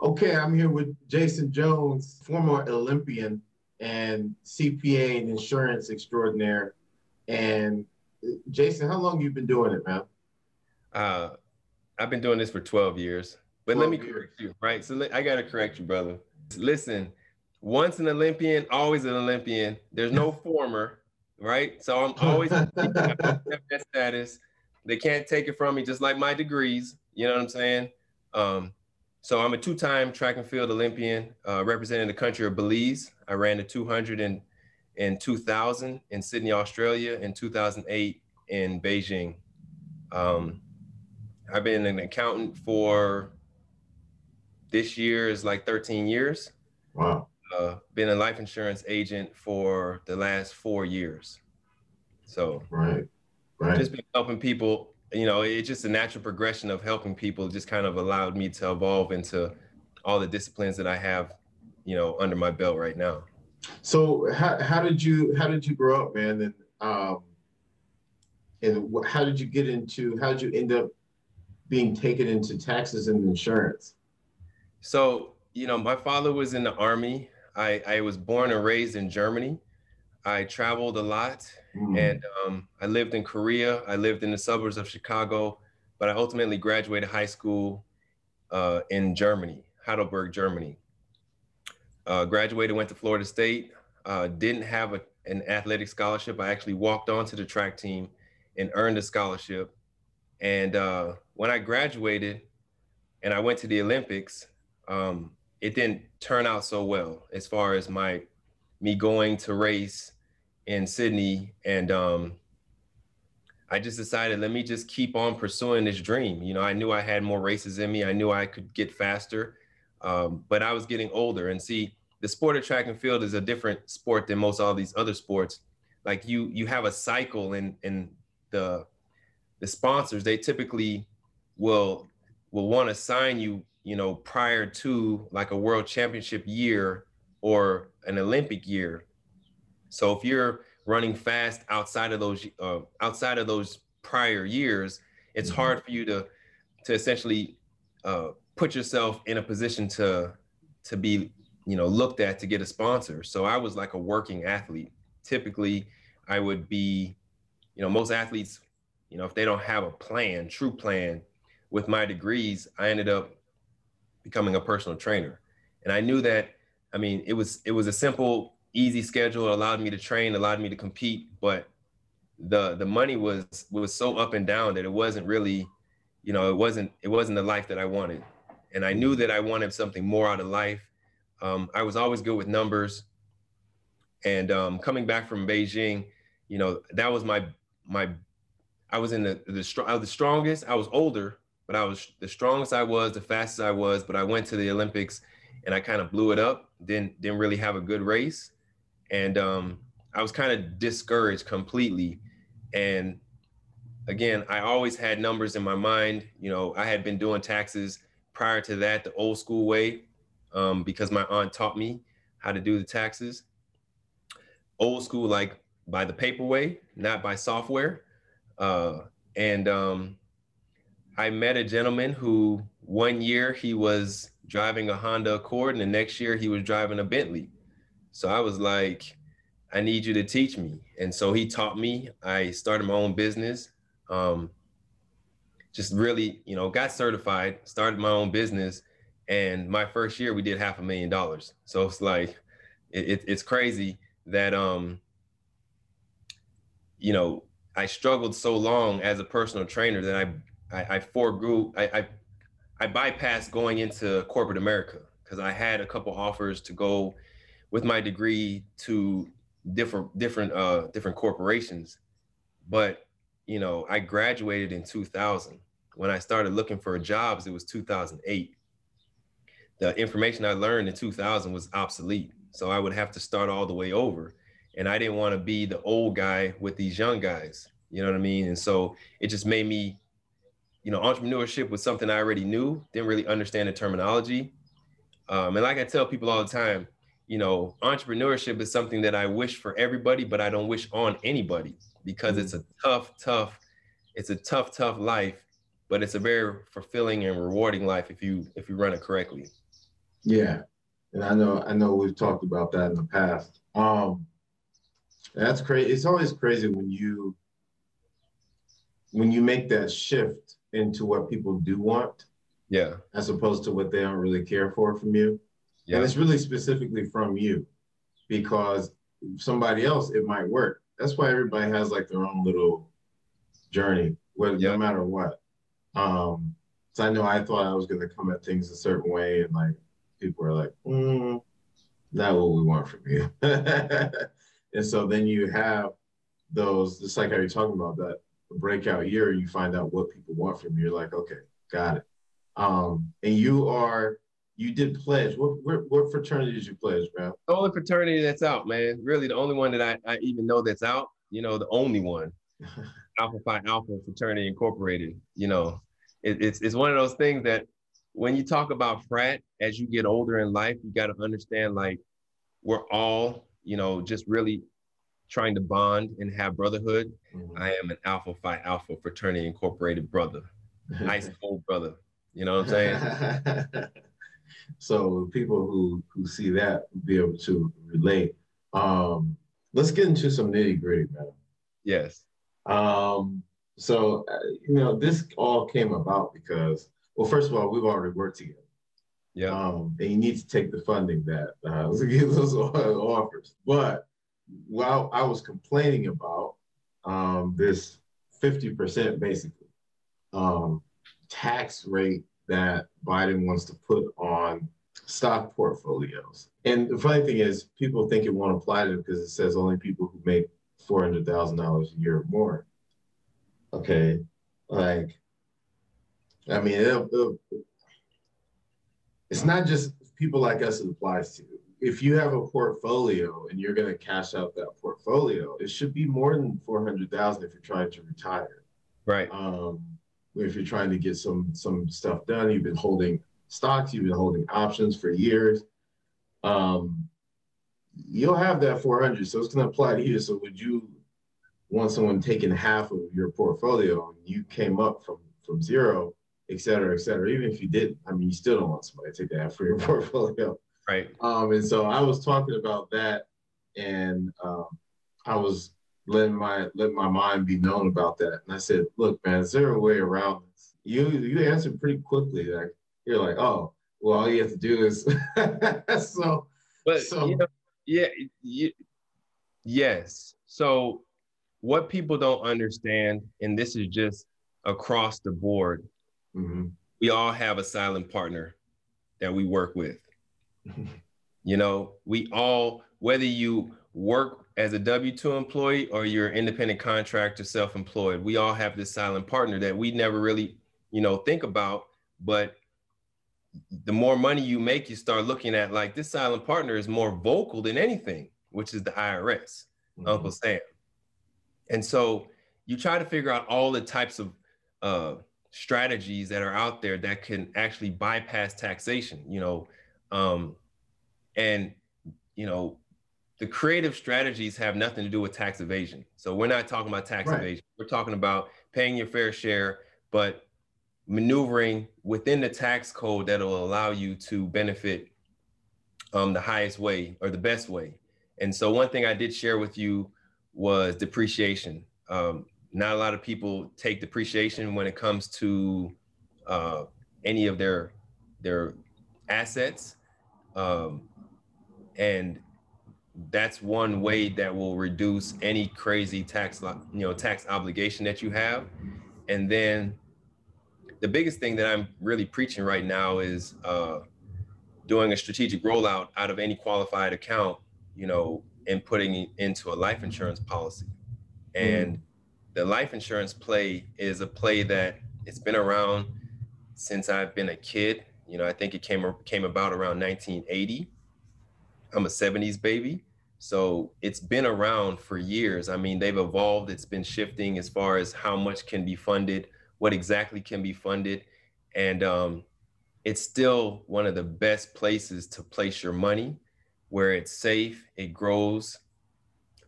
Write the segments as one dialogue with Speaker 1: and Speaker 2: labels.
Speaker 1: Okay, I'm here with Jason Jones, former Olympian and CPA and insurance extraordinaire. And Jason, how long you been doing it, man?
Speaker 2: Uh, I've been doing this for 12 years. But 12 let me years. correct you, right? So I got to correct you, brother. Listen, once an Olympian, always an Olympian. There's no former, right? So I'm always that status. They can't take it from me, just like my degrees. You know what I'm saying? Um, so I'm a two-time track and field Olympian, uh, representing the country of Belize. I ran the 200 in, in 2000 in Sydney, Australia, in 2008 in Beijing. Um, I've been an accountant for this year is like 13 years.
Speaker 1: Wow.
Speaker 2: Uh, been a life insurance agent for the last four years. So
Speaker 1: right, right.
Speaker 2: Just been helping people you know, it's just a natural progression of helping people just kind of allowed me to evolve into all the disciplines that I have, you know, under my belt right now.
Speaker 1: So how, how did you how did you grow up, man? And um, and how did you get into how did you end up being taken into taxes and insurance?
Speaker 2: So you know, my father was in the army. I I was born and raised in Germany. I traveled a lot mm. and um, I lived in Korea. I lived in the suburbs of Chicago, but I ultimately graduated high school uh, in Germany, Heidelberg, Germany. Uh, graduated, went to Florida State. Uh, didn't have a, an athletic scholarship. I actually walked onto the track team and earned a scholarship. And uh, when I graduated and I went to the Olympics, um, it didn't turn out so well as far as my me going to race in Sydney, and um, I just decided let me just keep on pursuing this dream. You know, I knew I had more races in me. I knew I could get faster, um, but I was getting older. And see, the sport of track and field is a different sport than most all these other sports. Like you, you have a cycle, and and the the sponsors they typically will will want to sign you, you know, prior to like a world championship year or an Olympic year so if you're running fast outside of those uh, outside of those prior years, it's mm-hmm. hard for you to to essentially uh, put yourself in a position to to be you know looked at to get a sponsor. So I was like a working athlete. Typically, I would be, you know, most athletes, you know, if they don't have a plan, true plan, with my degrees, I ended up becoming a personal trainer, and I knew that. I mean, it was it was a simple easy schedule allowed me to train, allowed me to compete, but the the money was was so up and down that it wasn't really, you know, it wasn't it wasn't the life that I wanted, and I knew that I wanted something more out of life. Um, I was always good with numbers, and um, coming back from Beijing, you know, that was my my. I was in the the I was the strongest. I was older, but I was the strongest I was, the fastest I was. But I went to the Olympics, and I kind of blew it up. Didn't didn't really have a good race, and um, I was kind of discouraged completely. And again, I always had numbers in my mind. You know, I had been doing taxes prior to that the old school way um, because my aunt taught me how to do the taxes. Old school, like by the paper way, not by software. Uh, and um, I met a gentleman who one year he was driving a Honda Accord, and the next year he was driving a Bentley. So I was like, I need you to teach me. And so he taught me. I started my own business. Um, just really, you know, got certified, started my own business. And my first year, we did half a million dollars. So it's like, it, it, it's crazy that, um, you know, I struggled so long as a personal trainer that I, I, I foregrew, I, I, I bypassed going into corporate America because I had a couple offers to go with my degree to different different uh different corporations. But you know i graduated in 2000 when i started looking for jobs it was 2008 the information i learned in 2000 was obsolete. So i would have to start all the way over. And i didn't want to be the old guy with these young guys. You know what i mean? And so it just made me you know entrepreneurship was something i already knew didn't really understand the terminology. Um, and like i tell people all the time you know, entrepreneurship is something that I wish for everybody, but I don't wish on anybody because mm-hmm. it's a tough, tough, it's a tough, tough life, but it's a very fulfilling and rewarding life if you if you run it correctly.
Speaker 1: Yeah, and I know I know we've talked about that in the past. Um, that's crazy. It's always crazy when you when you make that shift into what people do want.
Speaker 2: Yeah.
Speaker 1: As opposed to what they don't really care for from you. Yeah. And it's really specifically from you because somebody else it might work. That's why everybody has like their own little journey, whether, yeah. no matter what. Um, so I know I thought I was going to come at things a certain way, and like people are like, mm, "Not what we want from you." and so then you have those, just like how you're talking about that breakout year, you find out what people want from you. You're like, okay, got it. Um, and you are you did pledge. What, what, what fraternity did you pledge, man?
Speaker 2: The only fraternity that's out, man. Really, the only one that I, I even know that's out. You know, the only one. Alpha Phi Alpha Fraternity Incorporated. You know, it, it's it's one of those things that when you talk about frat, as you get older in life, you got to understand like we're all, you know, just really trying to bond and have brotherhood. Mm-hmm. I am an Alpha Phi Alpha Fraternity Incorporated brother, high school brother. You know what I'm saying?
Speaker 1: so people who who see that be able to relate. Um, let's get into some nitty gritty, man.
Speaker 2: Yes.
Speaker 1: Um, so uh, you know, this all came about because, well, first of all, we've already worked together.
Speaker 2: Yeah.
Speaker 1: Um, and you need to take the funding that uh, those offers. But while I was complaining about um, this 50% basically um, tax rate that Biden wants to put on stock portfolios. And the funny thing is, people think it won't apply to them because it says only people who make four hundred thousand dollars a year or more. Okay, like, I mean, it'll, it'll, it's not just people like us it applies to. If you have a portfolio and you're going to cash out that portfolio, it should be more than four hundred thousand if you're trying to retire.
Speaker 2: Right.
Speaker 1: Um, if you're trying to get some some stuff done, you've been holding stocks, you've been holding options for years. Um, you'll have that 400, so it's going to apply to you. So would you want someone taking half of your portfolio and you came up from from zero, et cetera, et cetera? Even if you did, I mean, you still don't want somebody to take that for your portfolio.
Speaker 2: Right.
Speaker 1: Um, and so I was talking about that, and um, I was let my let my mind be known about that. And I said, look, man, is there a way around this? You you answered pretty quickly. Like you're like, oh, well, all you have to do is so.
Speaker 2: But so. You know, yeah, you, yes. So what people don't understand, and this is just across the board, mm-hmm. we all have a silent partner that we work with. you know, we all, whether you work as a W 2 employee or you're an independent contractor, self employed, we all have this silent partner that we never really, you know, think about. But the more money you make, you start looking at like this silent partner is more vocal than anything, which is the IRS, mm-hmm. Uncle Sam. And so you try to figure out all the types of uh, strategies that are out there that can actually bypass taxation, you know, um, and you know the creative strategies have nothing to do with tax evasion. So we're not talking about tax right. evasion. We're talking about paying your fair share, but maneuvering within the tax code that will allow you to benefit um, the highest way or the best way. And so one thing I did share with you was depreciation. Um, not a lot of people take depreciation when it comes to uh, any of their their assets. Um, and that's one way that will reduce any crazy tax you know tax obligation that you have. And then the biggest thing that i'm really preaching right now is uh, doing a strategic rollout out of any qualified account you know and putting into a life insurance policy. And the life insurance play is a play that it's been around since i've been a kid. You know i think it came came about around 1980 i'm a 70s baby so it's been around for years. I mean, they've evolved, it's been shifting as far as how much can be funded, what exactly can be funded. And um, it's still one of the best places to place your money where it's safe, it grows,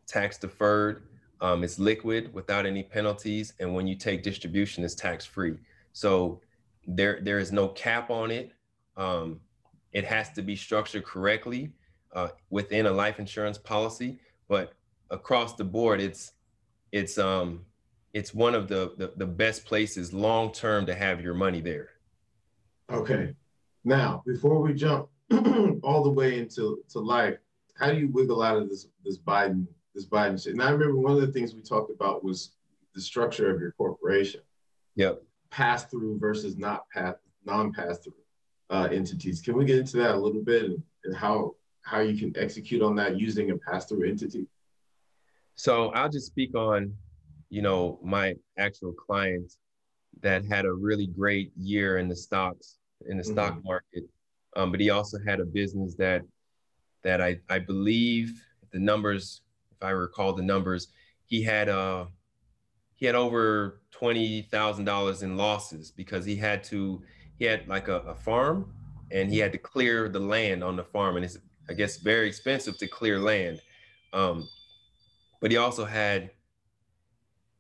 Speaker 2: tax deferred, um, it's liquid without any penalties. And when you take distribution, it's tax free. So there, there is no cap on it. Um, it has to be structured correctly uh, within a life insurance policy. But across the board, it's it's um it's one of the the, the best places long term to have your money there.
Speaker 1: Okay. Now, before we jump all the way into to life, how do you wiggle out of this this Biden this Biden shit? And I remember one of the things we talked about was the structure of your corporation.
Speaker 2: Yep.
Speaker 1: Pass through versus not pass non pass through uh, entities. Can we get into that a little bit and, and how how you can execute on that using a pass through entity?
Speaker 2: So I'll just speak on, you know, my actual client that had a really great year in the stocks in the mm-hmm. stock market, um, but he also had a business that that I I believe the numbers, if I recall the numbers, he had uh he had over twenty thousand dollars in losses because he had to he had like a, a farm and he had to clear the land on the farm and it's I guess very expensive to clear land. Um, but he also had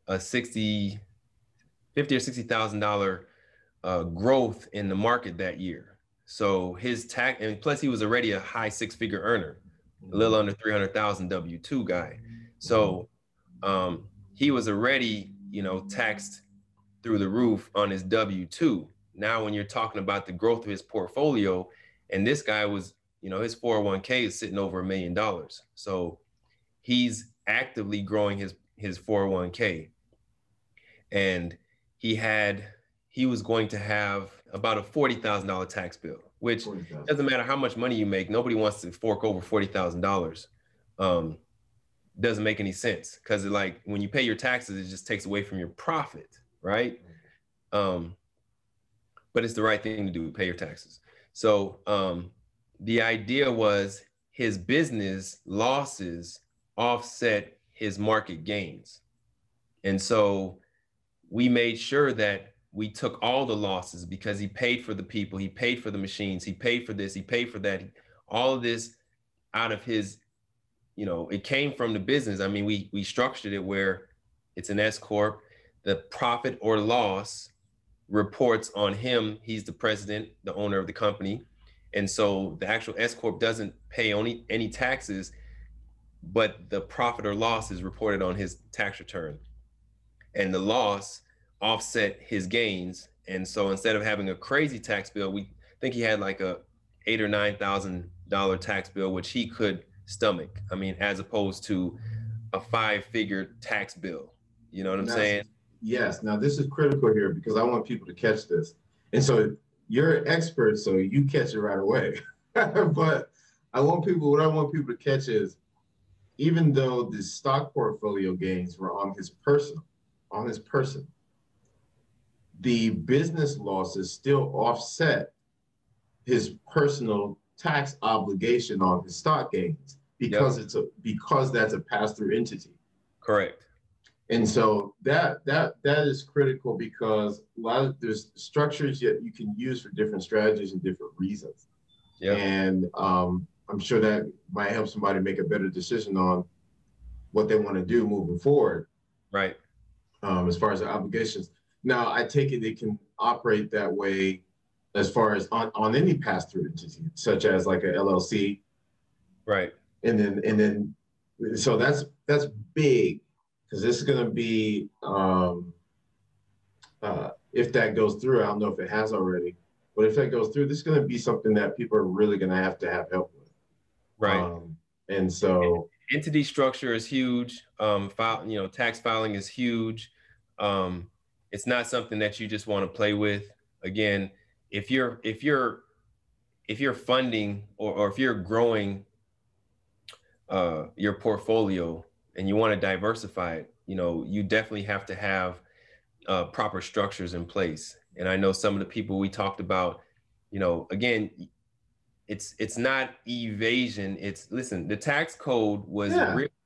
Speaker 2: a 60 50 or 60 thousand dollar uh, growth in the market that year. So his tax and plus he was already a high six figure earner a little under 300000 w2 guy. So um, he was already you know taxed through the roof on his w2 now when you're talking about the growth of his portfolio and this guy was you know his 401k is sitting over a million dollars. So he's actively growing his his 401k and he had he was going to have about a $40,000 tax bill which 40, doesn't matter how much money you make nobody wants to fork over $40,000 um doesn't make any sense cuz like when you pay your taxes it just takes away from your profit right. Um but it's the right thing to do pay your taxes. So um the idea was his business losses offset his market gains. And so we made sure that we took all the losses because he paid for the people, he paid for the machines, he paid for this, he paid for that. All of this out of his, you know, it came from the business. I mean, we we structured it where it's an S corp. The profit or loss reports on him. He's the president, the owner of the company, and so the actual S corp doesn't pay only any taxes but the profit or loss is reported on his tax return. And the loss offset his gains. And so instead of having a crazy tax bill, we think he had like a eight or nine thousand dollar tax bill, which he could stomach. I mean, as opposed to a five figure tax bill. You know what I'm now, saying?
Speaker 1: Yes. Now this is critical here because I want people to catch this. And so you're an expert, so you catch it right away. but I want people, what I want people to catch is even though the stock portfolio gains were on his personal, on his person, the business losses still offset his personal tax obligation on his stock gains because yep. it's a because that's a pass-through entity.
Speaker 2: Correct.
Speaker 1: And so that that that is critical because a lot of there's structures that you can use for different strategies and different reasons. Yeah. And um, I'm sure that might help somebody make a better decision on what they want to do moving forward.
Speaker 2: Right.
Speaker 1: Um, as far as the obligations. Now, I take it they can operate that way as far as on, on any pass-through entity, such as like a LLC.
Speaker 2: Right.
Speaker 1: And then and then so that's that's big because this is going to be um, uh, if that goes through. I don't know if it has already, but if that goes through, this is going to be something that people are really going to have to have help with.
Speaker 2: Right. Um,
Speaker 1: and so
Speaker 2: entity structure is huge. Um, file, you know, tax filing is huge. Um, it's not something that you just want to play with. Again, if you're if you're if you're funding or, or if you're growing uh, your portfolio and you want to diversify it, you know, you definitely have to have uh, proper structures in place. And I know some of the people we talked about, you know, again, it's it's not evasion. It's listen, the tax code was yeah. written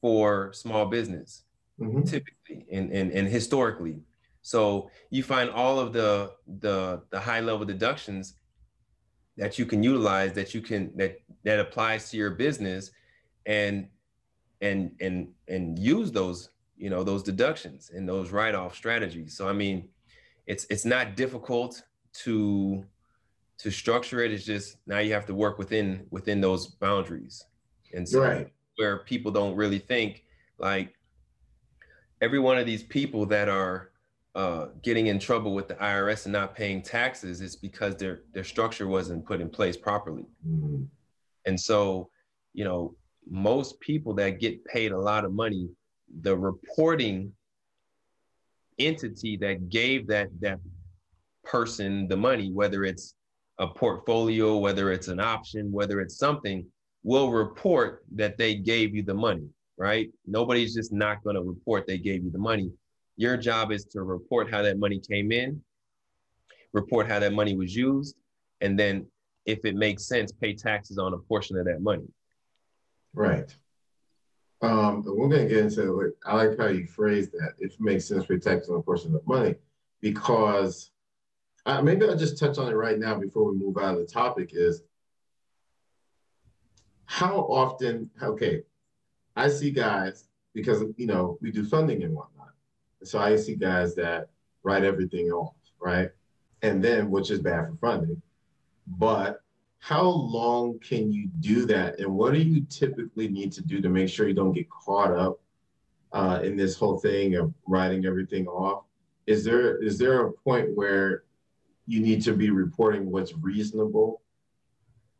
Speaker 2: for small business, mm-hmm. typically and, and and historically. So you find all of the the the high level deductions that you can utilize that you can that that applies to your business and and and and use those you know those deductions and those write-off strategies so i mean it's it's not difficult to to structure it it is just now you have to work within within those boundaries and so
Speaker 1: right.
Speaker 2: where people don't really think like every one of these people that are uh, getting in trouble with the IRS and not paying taxes is because their their structure wasn't put in place properly. Mm-hmm. And so, you know, most people that get paid a lot of money, the reporting entity that gave that that person the money, whether it's a portfolio, whether it's an option, whether it's something, will report that they gave you the money, right? Nobody's just not going to report they gave you the money. Your job is to report how that money came in, report how that money was used, and then if it makes sense, pay taxes on a portion of that money.
Speaker 1: Right. Um, we're going to get into it. I like how you phrase that. It makes sense, taxes on a portion of money, because uh, maybe I'll just touch on it right now before we move out of the topic. Is how often? Okay, I see guys because you know we do funding and whatnot. So I see guys that write everything off, right? And then, which is bad for funding, but how long can you do that? And what do you typically need to do to make sure you don't get caught up uh, in this whole thing of writing everything off? Is there is there a point where you need to be reporting what's reasonable,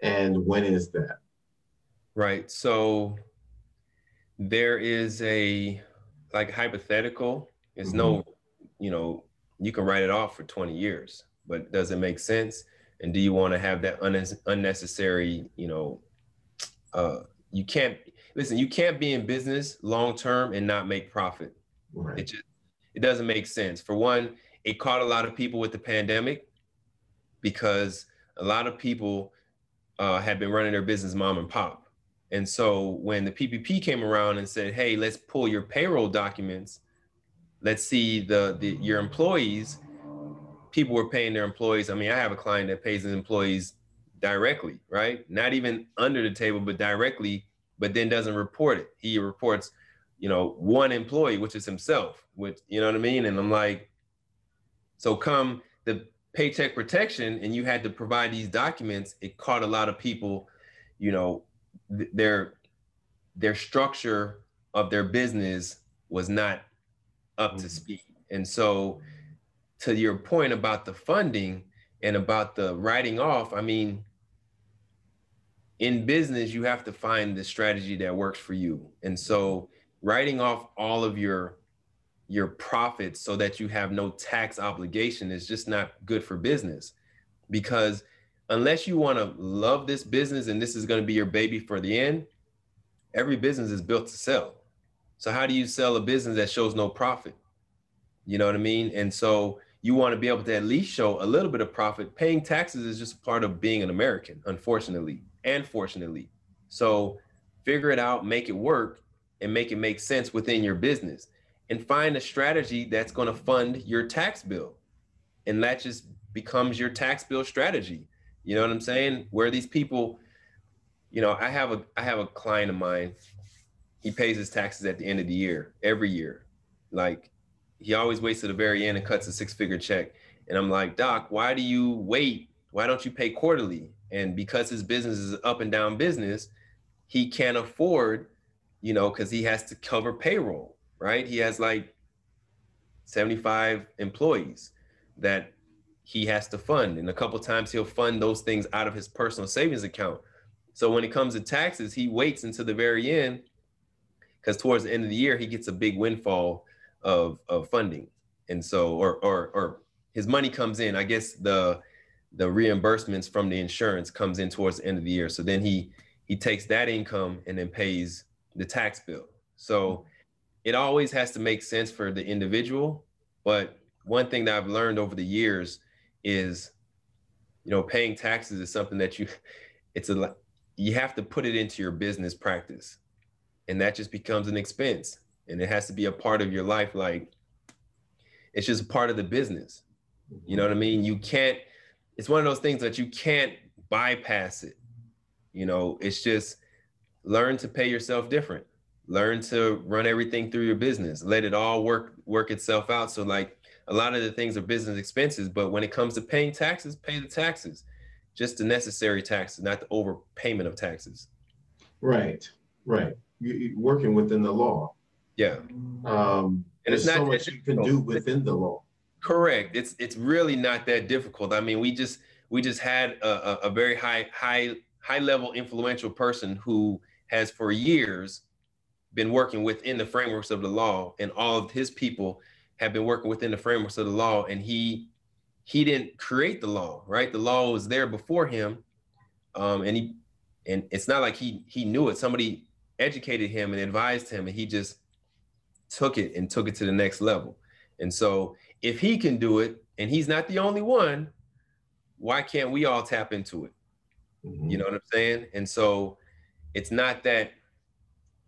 Speaker 1: and when is that?
Speaker 2: Right. So there is a like hypothetical. It's mm-hmm. no, you know, you can write it off for 20 years, but does it make sense? And do you want to have that un- unnecessary you know uh, you can't listen you can't be in business long term and not make profit. Right. it just it doesn't make sense. For one it caught a lot of people with the pandemic because a lot of people uh, had been running their business mom and pop. And so when the ppp came around and said hey let's pull your payroll documents. Let's see the, the your employees people were paying their employees. I mean, I have a client that pays his employees directly, right? Not even under the table, but directly, but then doesn't report it. He reports, you know, one employee, which is himself, which, you know what I mean? And I'm like, so come the paycheck protection and you had to provide these documents, it caught a lot of people, you know, th- their their structure of their business was not up to mm-hmm. speed. And so to your point about the funding and about the writing off, I mean, in business, you have to find the strategy that works for you. And so writing off all of your your profits so that you have no tax obligation is just not good for business. Because unless you want to love this business and this is going to be your baby for the end every business is built to sell. So how do you sell a business that shows no profit? You know what i mean? And so you want to be able to at least show a little bit of profit. Paying taxes is just part of being an American, unfortunately and fortunately. So figure it out, make it work, and make it make sense within your business. And find a strategy that's going to fund your tax bill. And that just becomes your tax bill strategy. You know what I'm saying? Where these people, you know, I have a I have a client of mine. He pays his taxes at the end of the year, every year. Like he always waits to the very end and cuts a six figure check. And I'm like, Doc, why do you wait? Why don't you pay quarterly? And because his business is up and down business, he can't afford, you know, because he has to cover payroll, right? He has like 75 employees that he has to fund. And a couple times he'll fund those things out of his personal savings account. So when it comes to taxes, he waits until the very end because towards the end of the year, he gets a big windfall of of funding, and so or or or his money comes in. I guess the the reimbursements from the insurance comes in towards the end of the year. So then he he takes that income and then pays the tax bill. So it always has to make sense for the individual. But one thing that I've learned over the years is, you know, paying taxes is something that you, it's a, you have to put it into your business practice, and that just becomes an expense and it has to be a part of your life like it's just part of the business. You know what i mean? You can't it's one of those things that you can't bypass it. You know it's just learn to pay yourself different. Learn to run everything through your business. Let it all work work itself out. So like a lot of the things are business expenses but when it comes to paying taxes pay the taxes. Just the necessary taxes, not the overpayment of taxes.
Speaker 1: Right, right. You, working within the law.
Speaker 2: Yeah.
Speaker 1: Um, and it's not so much you can do within the law.
Speaker 2: Correct. It's it's really not that difficult. I mean, we just we just had a, a, a very high high high level influential person who has for years been working within the frameworks of the law, and all of his people have been working within the frameworks of the law, and he he didn't create the law, right? The law was there before him, um, and he and it's not like he he knew it. Somebody educated him and advised him, and he just took it and took it to the next level. And so, if he can do it, and he's not the only one, why can't we all tap into it? Mm-hmm. You know what I'm saying? And so, it's not that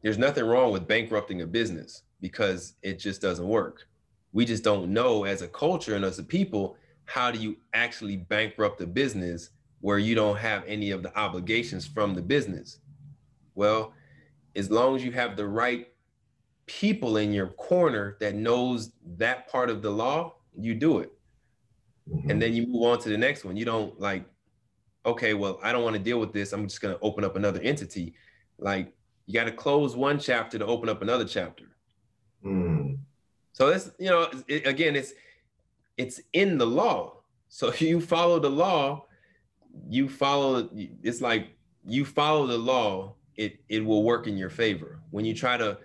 Speaker 2: there's nothing wrong with bankrupting a business because it just doesn't work. We just don't know as a culture and as a people how do you actually bankrupt a business where you don't have any of the obligations from the business? Well, as long as you have the right people in your corner that knows that part of the law, you do it. Mm-hmm. And then you move on to the next one. You don't like, okay, well, I don't want to deal with this. I'm just going to open up another entity. Like, you got to close one chapter to open up another chapter. Mm. So that's, you know, it, again, it's, it's in the law. So if you follow the law, you follow it's like you follow the law, it it will work in your favor. When you try to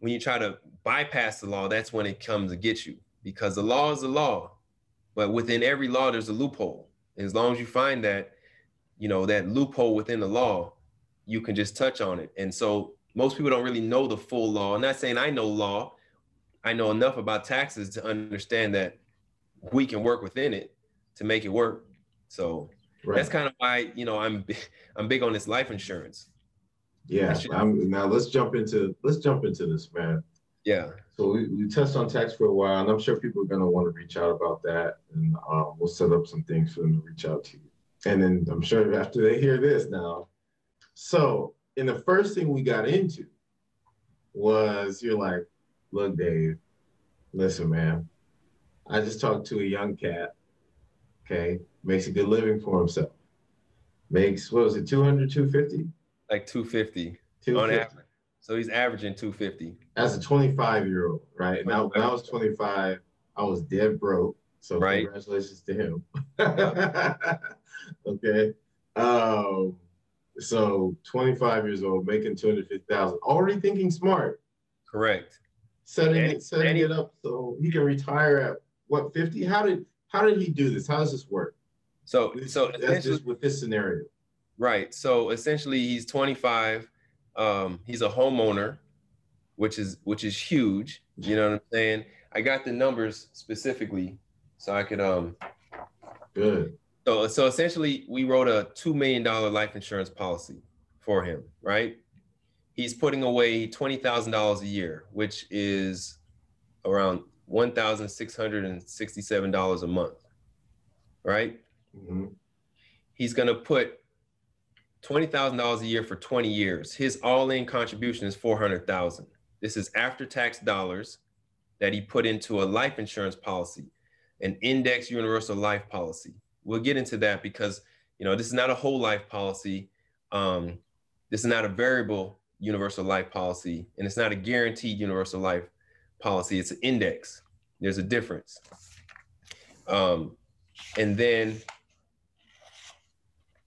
Speaker 2: when you try to bypass the law, that's when it comes to get you because the law is the law. But within every law, there's a loophole. As long as you find that, you know, that loophole within the law, you can just touch on it. And so most people don't really know the full law. I'm not saying I know law. I know enough about taxes to understand that we can work within it to make it work. So right. that's kind of why you know I'm I'm big on this life insurance.
Speaker 1: Yeah. I'm, now let's jump into let's jump into this, man.
Speaker 2: Yeah.
Speaker 1: So we, we touched on tax for a while, and I'm sure people are gonna want to reach out about that, and um, we'll set up some things for them to reach out to you. And then I'm sure after they hear this now, so in the first thing we got into was you're like, look, Dave, listen, man, I just talked to a young cat. Okay, makes a good living for himself. Makes what was it, 200, 250?
Speaker 2: Like 250, 250. on average. So he's averaging 250.
Speaker 1: As a 25 year old, right? Now when I was 25, I was dead broke. So right. congratulations to him. okay. Um, so 25 years old, making 250,000, already thinking smart.
Speaker 2: Correct.
Speaker 1: Setting and, it, setting it up so he can retire at what 50 how did how did he do this how does this work
Speaker 2: so so
Speaker 1: that's just with this scenario
Speaker 2: right so essentially he's 25 um, he's a homeowner which is which is huge you know what i'm saying i got the numbers specifically so i could um
Speaker 1: good
Speaker 2: so so essentially we wrote a two million dollar life insurance policy for him right he's putting away $20000 a year which is around $1,667 a month, right? Mm-hmm. He's going to put $20,000 a year for 20 years. His all-in contribution is 400,000. This is after-tax dollars that he put into a life insurance policy, an index universal life policy. We'll get into that because, you know, this is not a whole life policy. Um, this is not a variable universal life policy, and it's not a guaranteed universal life policy, it's an index. There's a difference. Um, and then,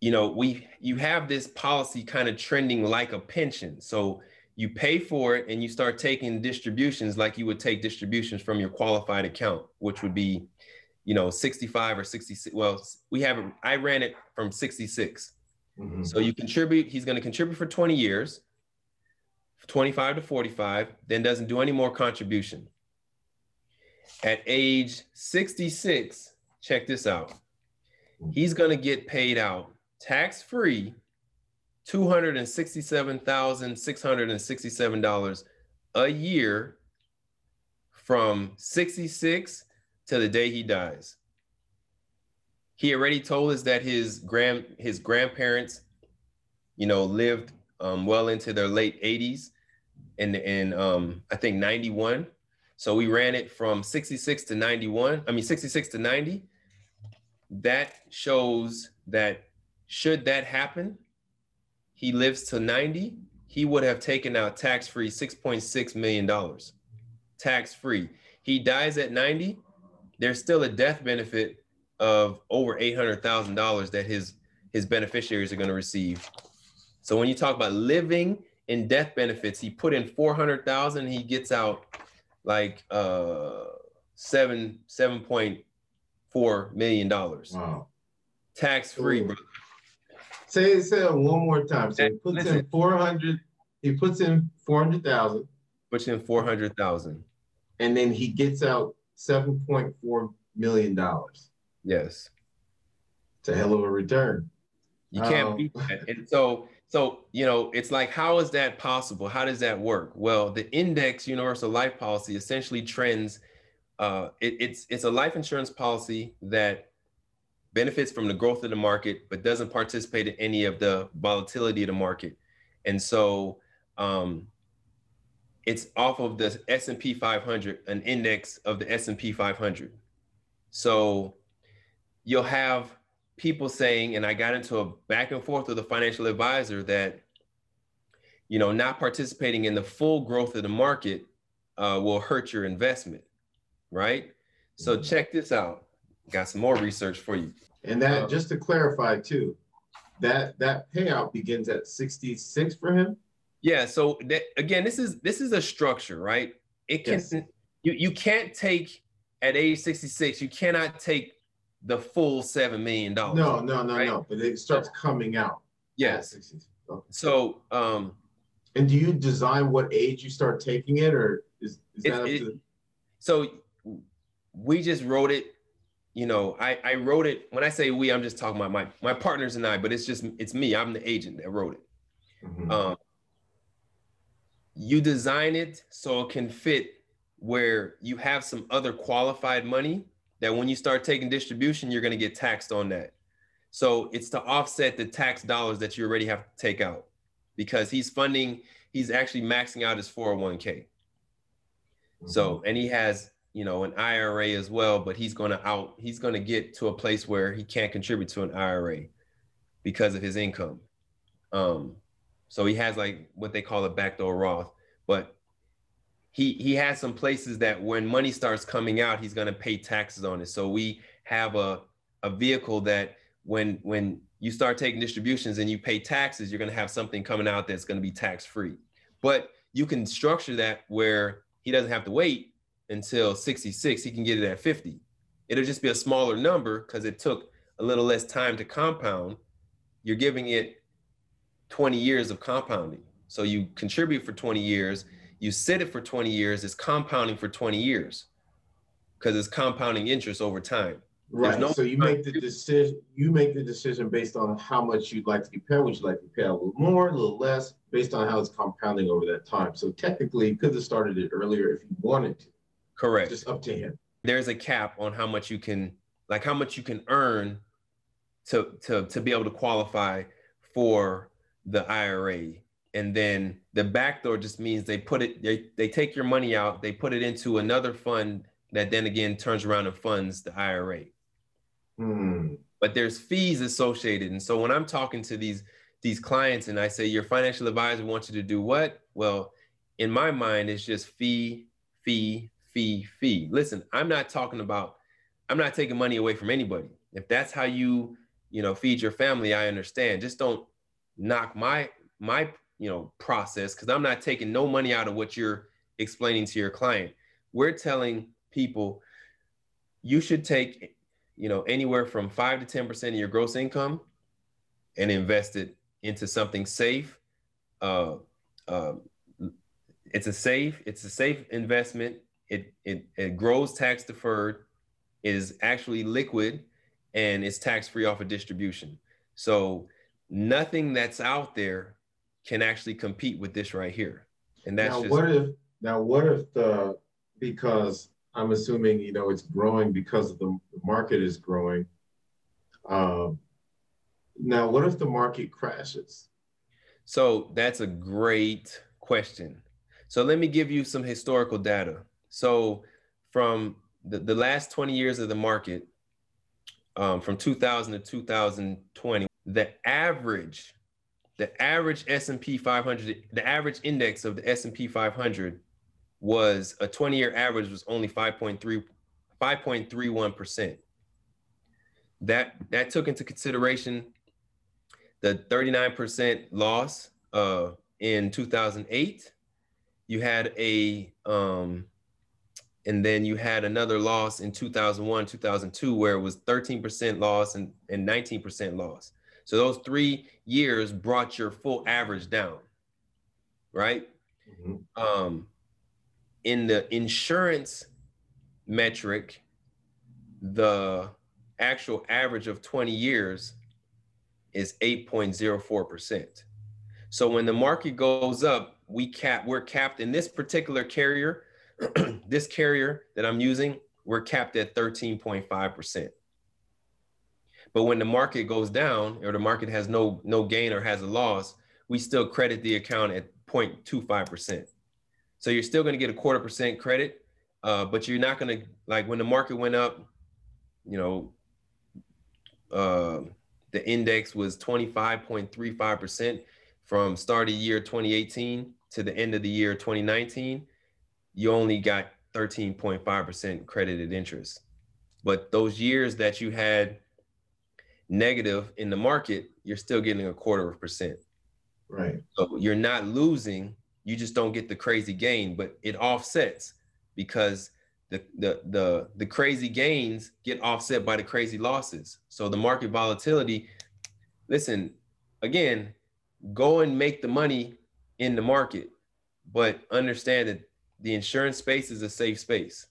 Speaker 2: you know, we you have this policy kind of trending like a pension. So you pay for it and you start taking distributions like you would take distributions from your qualified account, which would be, you know, 65 or 66. Well, we have I ran it from 66. Mm-hmm. So you contribute, he's going to contribute for 20 years. 25 to 45, then doesn't do any more contribution. At age 66, check this out. He's going to get paid out tax free $267,667 a year from 66 to the day he dies. He already told us that his grand his grandparents, you know, lived um, well into their late 80s in in um, I think 91. So we ran it from 66 to 91. I mean 66 to 90. That shows that should that happen, he lives to 90, he would have taken out tax free $6.6 million. Tax free. He dies at 90, there's still a death benefit of over $800,000 that his, his beneficiaries are going to receive. So when you talk about living in death benefits, he put in 400,000, he gets out like uh, seven, 7.4 million dollars.
Speaker 1: Wow.
Speaker 2: Tax free, bro.
Speaker 1: Say say it one more time. So he puts
Speaker 2: Listen.
Speaker 1: in four hundred. He puts in four hundred thousand,
Speaker 2: Puts in 400,000.
Speaker 1: and then he gets out seven point four million dollars.
Speaker 2: Yes.
Speaker 1: It's a hell of a return.
Speaker 2: You can't
Speaker 1: Oh.
Speaker 2: beat that. And so, so you know, it's like, how is that possible? How does that work? Well, the index universal life policy essentially trends. Uh, it, it's it's a life insurance policy that benefits from the growth of the market, but doesn't participate in any of the volatility of the market. And so, um, it's off of the S&P 500, an index of the S&P 500. So you'll have people saying, and I got into a back and forth with a financial advisor that, you know, not participating in the full growth of the market uh, will hurt your investment, right? So
Speaker 1: Mhm.
Speaker 2: check this out. Got some more research for you.
Speaker 1: And that
Speaker 2: Uh,
Speaker 1: just to clarify too, that that payout begins at sixty six for him.
Speaker 2: Yeah. So that, again, this is this is a structure, right? It can
Speaker 1: Yes.
Speaker 2: you you can't take at age 66, you cannot take the full seven million dollars.
Speaker 1: No, no, no,
Speaker 2: right?
Speaker 1: no. But it starts coming out.
Speaker 2: Yes.
Speaker 1: Okay.
Speaker 2: So um
Speaker 1: And do you design what age you start taking it, or is, is that up
Speaker 2: it-
Speaker 1: to?
Speaker 2: so we just wrote it you know I, I wrote it. When i say we i'm just talking about my my partners and i but it's just it's me. I'm the agent that wrote it.
Speaker 1: Mhm.
Speaker 2: um, you design it so it can fit where you have some other qualified money that when you start taking distribution you're going to get taxed on that. So it's to offset the tax dollars that you already have to take out because he's funding he's actually maxing out his 401k so, and he has, you know, an IRA as well, but he's going to out, he's going to get to a place where he can't contribute to an IRA because of his income. Um, so he has like what they call a backdoor Roth, but he he has some places that when money starts coming out, he's going to pay taxes on it. So we have a a vehicle that when when you start taking distributions and you pay taxes, you're going to have something coming out that's going to be tax free. But you can structure that where he doesn't have to wait until 66 he can get it at 50 it'll just be a smaller number because it took a little less time to compound you're giving it 20 years of compounding so you contribute for 20 years you sit it for 20 years it's compounding for 20 years because it's compounding interest over time
Speaker 1: Right.
Speaker 2: no-
Speaker 1: so you make the decision. You make the decision based on how much you'd like to get paid. Would you like to pay a little more, a little less, based on how it's compounding over that time? So technically, he could have started it earlier if he wanted to.
Speaker 2: Correct
Speaker 1: Just up to him.
Speaker 2: there's a cap on how much you can like how much you can earn to to to be able to qualify for the IRA. And then the backdoor just means they put it they, they take your money out, they put it into another fund that then again turns around and funds the IRA.
Speaker 1: Hmm.
Speaker 2: But there's fees associated. And so when I'm talking to these these clients and I say your financial advisor wants you to do what? Well, in my mind, it's just fee, fee, fee, fee. Listen, I'm not talking about, I'm not taking money away from anybody. If that's how you, you know, feed your family, I understand. Just don't knock my my you know process because I'm not taking no money out of what you're explaining to your client. We're telling people you should take, you know, anywhere from five to ten percent of your gross income and invest it into something safe. Uh, um, it's a safe, it's a safe investment. It it it grows tax deferred, it is actually liquid, and it's tax free off of distribution. So nothing that's out there can actually compete with this right here. And that's
Speaker 1: now,
Speaker 2: just
Speaker 1: what if now what if the because I'm assuming you know it's growing because the market is growing. Um, now, what if the market crashes?
Speaker 2: So that's a great question. So let me give you some historical data. So from the, the last 20 years of the market, um, from 2000 to 2020, the average, the average S&P 500, the average index of the S&P 500 was a 20-year average was only 5.3, 5.31%. That that took into consideration the 39% loss uh, in 2008. You had a um, and then you had another loss in 2001 2002 where it was 13% loss and, and 19% loss. So those three years brought your full average down right? Mm-hmm. um, in the insurance metric the actual average of 20 years is 8.04% so when the market goes up we cap we're capped in this particular carrier this carrier that I'm using, we're capped at 13.5%. But when the market goes down or the market has no no gain or has a loss, we still credit the account at 0.25%. So you're still going to get a quarter percent credit, uh, but you're not going to like when the market went up, you know, uh, the index was 25.35% from start of year 2018 to the end of the year 2019 you only got 13.5% credited interest. But those years that you had negative in the market, you're still getting a quarter of a percent.
Speaker 1: Right.
Speaker 2: So you're not losing, you just don't get the crazy gain, but it offsets because the the the the crazy gains get offset by the crazy losses. So the market volatility, listen, again, go and make the money in the market, but understand that the insurance space is a safe space.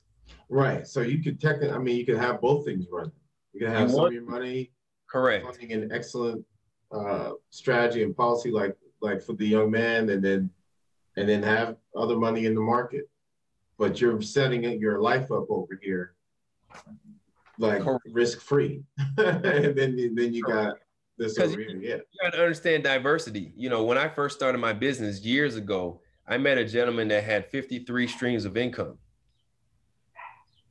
Speaker 1: Right. So you could technically, I mean, you could have both things running. You can have you some of your money,
Speaker 2: correct,
Speaker 1: funding an excellent uh, strategy and policy, like like for the young man, and then and then have other money in the market. But you're setting your life up over here, like risk free, and then then you got this over here. Yeah,
Speaker 2: you got to understand diversity. You know, when I first started my business years ago I met a gentleman that had 53 streams of income.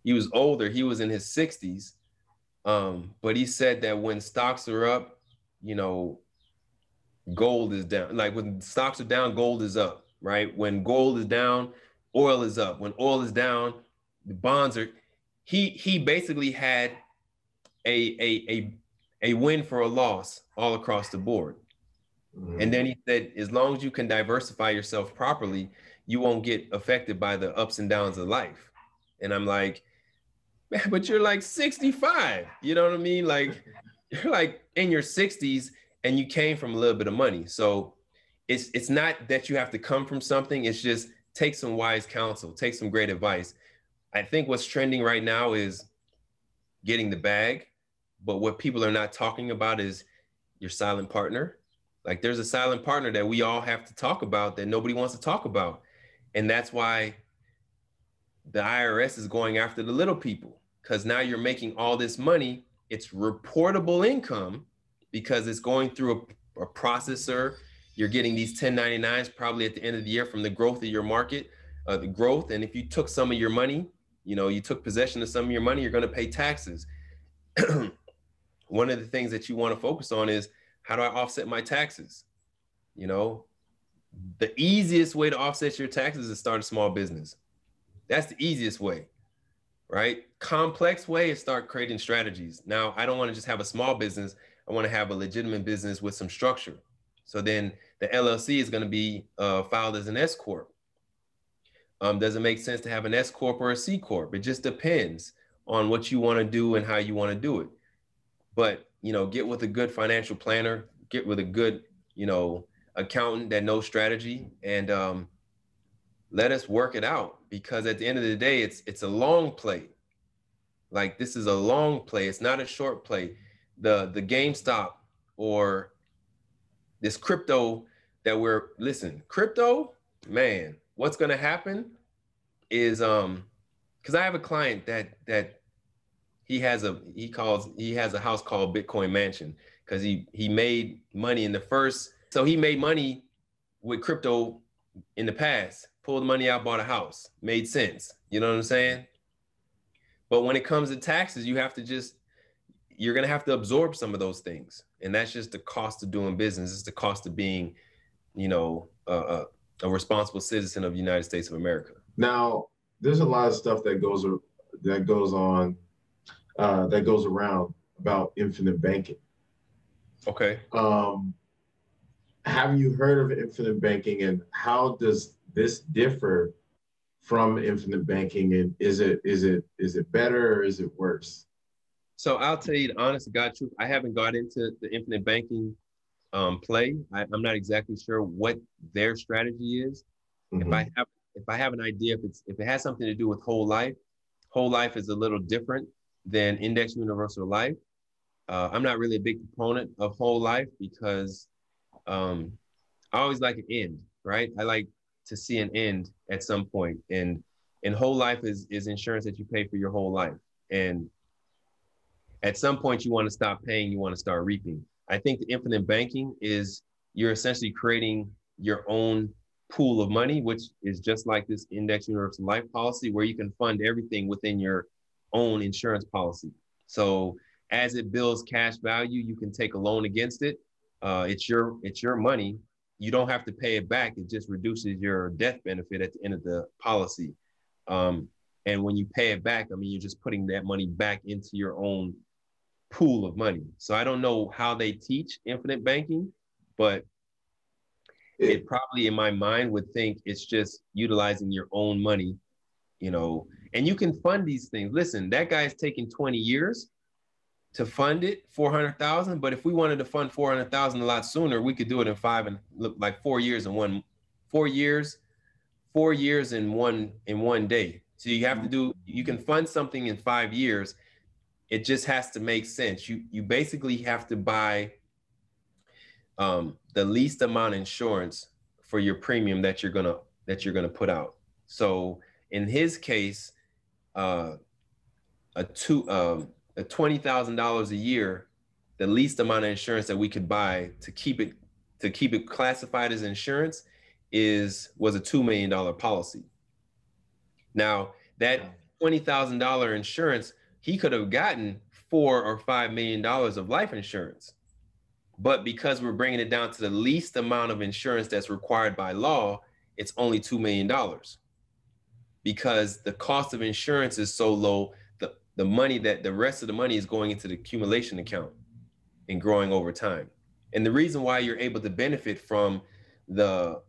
Speaker 2: He was older, he was in his 60s. Um, but he said that when stocks are up, you know, gold is down. Like when stocks are down, gold is up, right? When gold is down, oil is up. When oil is down, the bonds are he he basically had a a a a win for a loss all across the board. Mm-hmm. And then he said, as long as you can diversify yourself properly, you won't get affected by the ups and downs of life. And I'm like, man, but you're like 65. You know what I mean? Like you're like in your 60s and you came from a little bit of money. So it's it's not that you have to come from something, it's just take some wise counsel, take some great advice. I think what's trending right now is getting the bag, but what people are not talking about is your silent partner like there's a silent partner that we all have to talk about that nobody wants to talk about. And that's why the IRS is going after the little people because now you're making all this money. It's reportable income because it's going through a, a processor. You're getting these 1099s probably at the end of the year from the growth of your market, uh, the growth. And if you took some of your money, you know, you took possession of some of your money, you're going to pay taxes. One of the things that you want to focus on is how do I offset my taxes? You know, the easiest way to offset your taxes is start a small business. That's the easiest way, right? Complex way is start creating strategies. Now, I don't want to just have a small business. I want to have a legitimate business with some structure. So then the LLC is going to be uh, filed as an S corp. Um, does it make sense to have an S corp or a C corp? It just depends on what you want to do and how you want to do it. But you know, get with a good financial planner, get with a good, you know, accountant that knows strategy and um, let us work it out because at the end of the day, it's it's a long play. Like this is a long play. It's not a short play. The the GameStop or this crypto that we're listen, crypto, man, what's gonna happen is um because I have a client that that he has a he calls he has a house called Bitcoin Mansion because he he made money in the first so he made money with crypto in the past pulled the money out bought a house made sense you know what i'm saying but when it comes to taxes you have to just you're to have to absorb some of those things. And that's just the cost of doing business. It's the cost of being, you know, a, a responsible citizen of the United States of America.
Speaker 1: Now, there's a lot of stuff that goes that goes on uh, that goes around about infinite banking.
Speaker 2: Okay.
Speaker 1: Um, have you heard of infinite banking, and how does this differ from infinite banking? And is it is it is it better or is it worse?
Speaker 2: So I'll tell you the honest God truth. I haven't got into the infinite banking um, play. I, am not exactly sure what their strategy is. Mm-hmm. If I have if I have an idea, if it's if it has something to do with whole life, whole life is a little different than index universal life. Uh, I'm not really a big proponent of whole life because um, I always like an end, right? I like to see an end at some point, and and whole life is is insurance that you pay for your whole life, and at some point you want to stop paying, you want to start reaping. I think the infinite banking is you're essentially creating your own pool of money, which is just like this index universal life policy, where you can fund everything within your own insurance policy. So as it builds cash value, you can take a loan against it. Uh, it's your it's your money. You don't have to pay it back. It just reduces your death benefit at the end of the policy. Um, and when you pay it back, I mean, you're just putting that money back into your own pool of money. So I don't know how they teach infinite banking, but it probably in my mind would think it's just utilizing your own money, you know, and you can fund these things. Listen, that guy's taking 20 years to fund it, 400,000. But if we wanted to fund 400,000 a lot sooner, we could do it in five and look like four years in one, four years, four years in one, in one day. So you have to do, you can fund something in five years it just has to make sense. You you basically have to buy um, the least amount of insurance for your premium that you're gonna that you're gonna put out. So in his case, uh, a two um, a twenty thousand dollars a year, the least amount of insurance that we could buy to keep it to keep it classified as insurance is was a two million dollar policy. Now that twenty thousand dollar insurance he could have gotten four or five million dollars of life insurance. But because we're bringing it down to the least amount of insurance that's required by law, it's only $2 million. Because the cost of insurance is so low, the, the money that the rest of the money is going into the accumulation account and growing over time. And the reason why you're able to benefit from the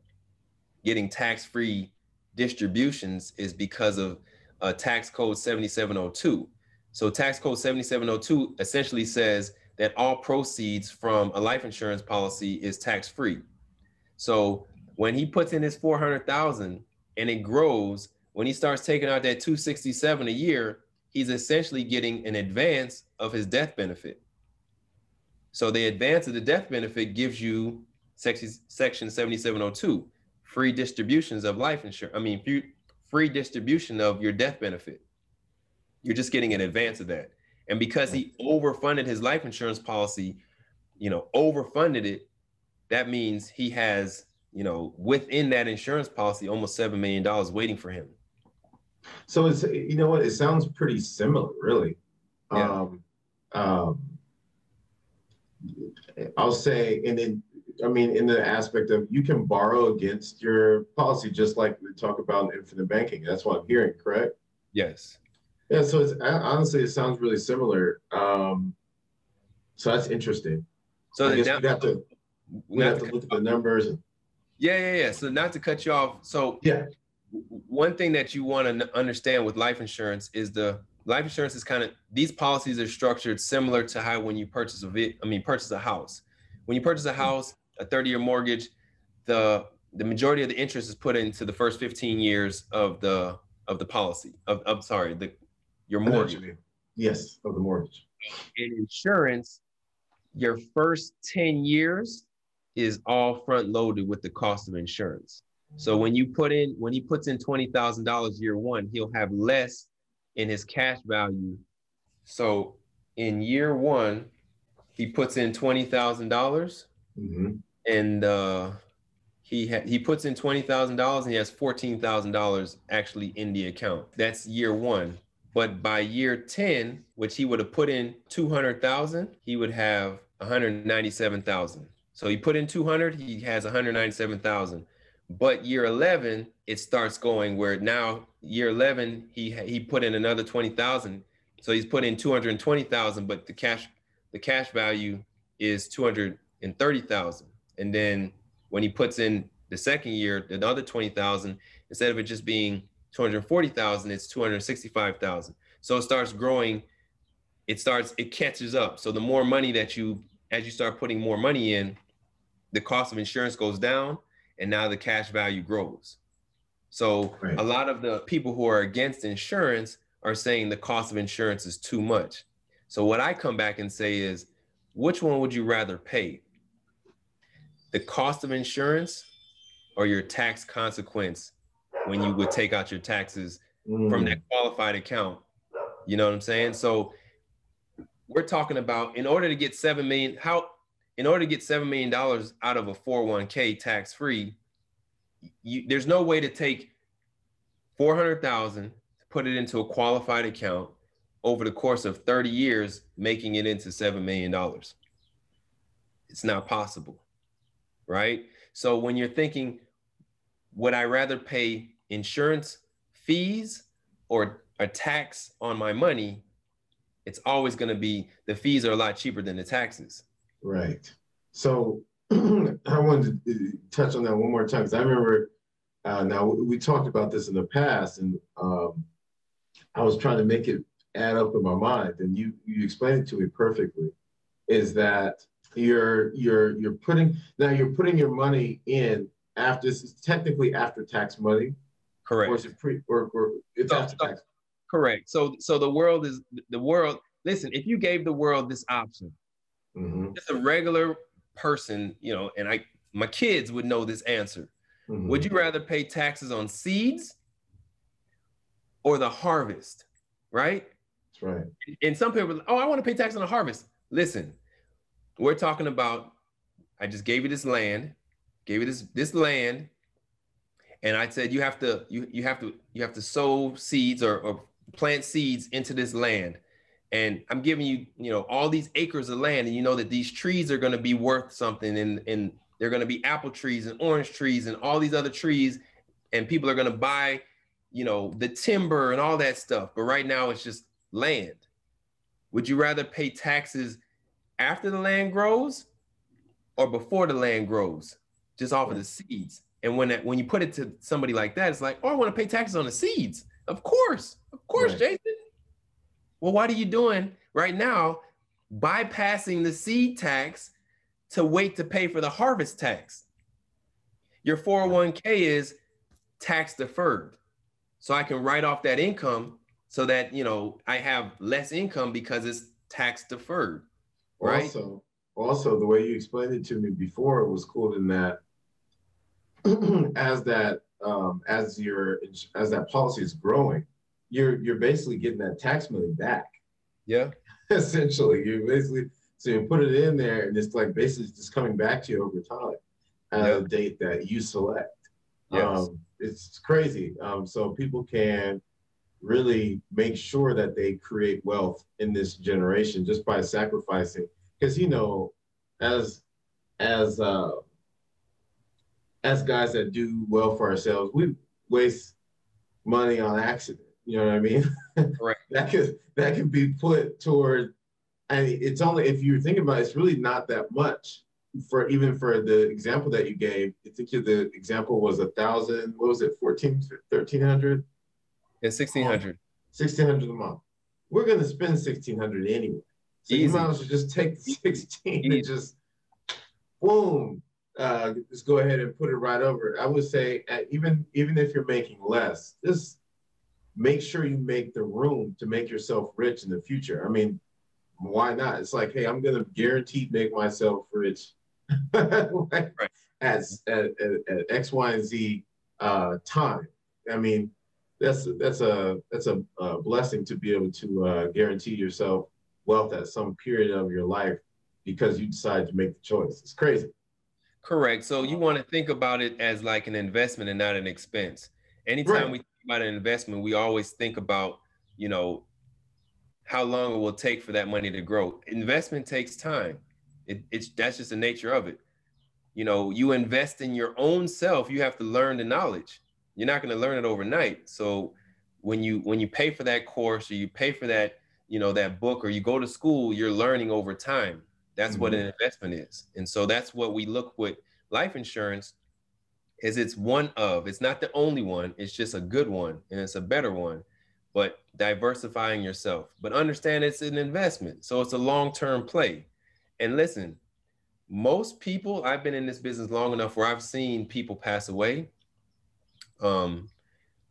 Speaker 2: getting tax free distributions is because of uh, tax code 7702 so tax code 7702 essentially says that all proceeds from a life insurance policy is tax free. So when he puts in his 400,000 and it grows, when he starts taking out that 267 a year, he's essentially getting an advance of his death benefit. So the advance of the death benefit gives you section, section 7702, free distributions of life insurance. I mean, free, distribution of your death benefit. You're just getting an advance of that. And because he overfunded his life insurance policy, you know, overfunded it, that means he has, you know, within that insurance policy, almost seven million dollars waiting for him.
Speaker 1: So it's you know what, it sounds pretty similar, really. Yeah. Um, um, I'll say, and then I mean, in the aspect of you can borrow against your policy, just like we talk about in infinite banking. That's what I'm hearing, correct?
Speaker 2: Yes.
Speaker 1: Yeah, so it's honestly it sounds really similar. Um, so that's interesting. So I guess we have to we have to look at the numbers. And...
Speaker 2: Yeah, yeah, yeah. So not to cut you off. So
Speaker 1: yeah,
Speaker 2: one thing that you want to understand with life insurance is the life insurance is kind of these policies are structured similar to how when you purchase a I mean purchase a house. When you purchase a mm-hmm. house, a 30-year mortgage, the the majority of the interest is put into the first 15 years of the of the policy of I'm sorry, the your mortgage.
Speaker 1: Yes, of the mortgage.
Speaker 2: In insurance, your first 10 years is all front loaded with the cost of insurance. So when you put in, when he puts in $20,000 year one, he'll have less in his cash value. So in year one, he puts in $20,000 mm-hmm. and uh, he ha- he puts in $20,000 and he has $14,000 actually in the account. That's year one But by year 10, which he would have put in 200,000, he would have 197,000. So he put in 200, he has 197,000. But year 11, it starts going where now year 11, he he put in another 20,000. So he's put in 220,000, but the cash the cash value is 230,000. And then when he puts in the second year, the other 20,000, instead of it just being 240,000, it's 265,000. So it starts growing. It starts, it catches up. So the more money that you, as you start putting more money in, the cost of insurance goes down and now the cash value grows. So right. a lot of the people who are against insurance are saying the cost of insurance is too much. So what I come back and say is, which one would you rather pay? The cost of insurance or your tax consequence when you would take out your taxes mm. from that qualified account. You know what I'm saying? So we're talking about in order to get seven million, how in order to get seven million dollars out of a 401k tax free, there's no way to take 400,000, put it into a qualified account over the course of 30 years, making it into $7 million. It's not possible, right? So when you're thinking, would I rather pay insurance fees or a tax on my money, it's always going to be the fees are a lot cheaper than the taxes.
Speaker 1: Right. So I wanted to uh, touch on that one more time because I remember uh, now we talked about this in the past and um, I was trying to make it add up in my mind and you you explained it to me perfectly is that you're you're you're putting now you're putting your money in after this is technically after tax money
Speaker 2: Correct.
Speaker 1: Or is it pre or, or it's so, after tax?
Speaker 2: Correct. So so the world is the world. Listen, if you gave the world this option, mm-hmm. just a regular person, you know, and I my kids would know this answer. Mm-hmm. Would you rather pay taxes on seeds or the harvest? Right?
Speaker 1: That's right.
Speaker 2: And some people, oh, I want to pay tax on the harvest. Listen, we're talking about. I just gave you this land, gave you this this land and I said you have to you you have to you have to sow seeds or, or plant seeds into this land. And I'm giving you, you know, all these acres of land, and you know that these trees are going to be worth something, and and they're going to be apple trees and orange trees and all these other trees, and people are going to buy, you know, the timber and all that stuff. But right now, it's just land. Would you rather pay taxes after the land grows, or before the land grows, just off of the seeds? And when that, when you put it to somebody like that, it's like, oh, I want to pay taxes on the seeds. Of course, of course, right. Jason. Well, what are you doing right now? Bypassing the seed tax to wait to pay for the harvest tax. Your 401k is tax deferred. So I can write off that income so that, you know, I have less income because it's tax deferred. Right.
Speaker 1: Also, also the way you explained it to me before it was cool in that as that um, as your as that policy is growing, you're you're basically getting that tax money back.
Speaker 2: Yeah.
Speaker 1: Essentially, you basically so you put it in there, and it's like basically just coming back to you over time at yep. a date that you select. Yes. Um, it's crazy. Um, so people can really make sure that they create wealth in this generation just by sacrificing. Because you know, as as uh, as guys that do well for ourselves, we waste money on accident. You know what I mean?
Speaker 2: Right.
Speaker 1: that could that could be put toward. I mean, it's only if you're thinking about it, it's really not that much for even for the example that you gave. I think the example was a thousand. What was it? 14, 1300?
Speaker 2: Yeah, sixteen hundred.
Speaker 1: Sixteen hundred a month. We're gonna spend sixteen hundred anyway. So Easy. you might as well just take the sixteen Easy. and just boom, uh, just go ahead and put it right over. I would say uh, even even if you're making less, just make sure you make the room to make yourself rich in the future. I mean, why not? It's like, hey, I'm gonna guaranteed make myself rich right. as at, at, at, X, Y, and Z uh, time. I mean, that's that's a that's a, a blessing to be able to uh, guarantee yourself wealth at some period of your life because you decide to make the choice. It's crazy.
Speaker 2: Correct. So you want to think about it as like an investment and not an expense. Anytime right. we think about an investment, we always think about you know, how long it will take for that money to grow. Investment takes time. It, it's that's just the nature of it. You know, you invest in your own self, you have to learn the knowledge. You're not going to learn it overnight. So when you when you pay for that course or you pay for that, you know, that book or you go to school, you're learning over time. That's mm-hmm. what an investment is. And so that's what we look with life insurance is it's one of, it's not the only one, it's just a good one and it's a better one but diversifying yourself. But understand it's an investment. So it's a long term play. And listen, most people, I've been in this business long enough where I've seen people pass away. Um,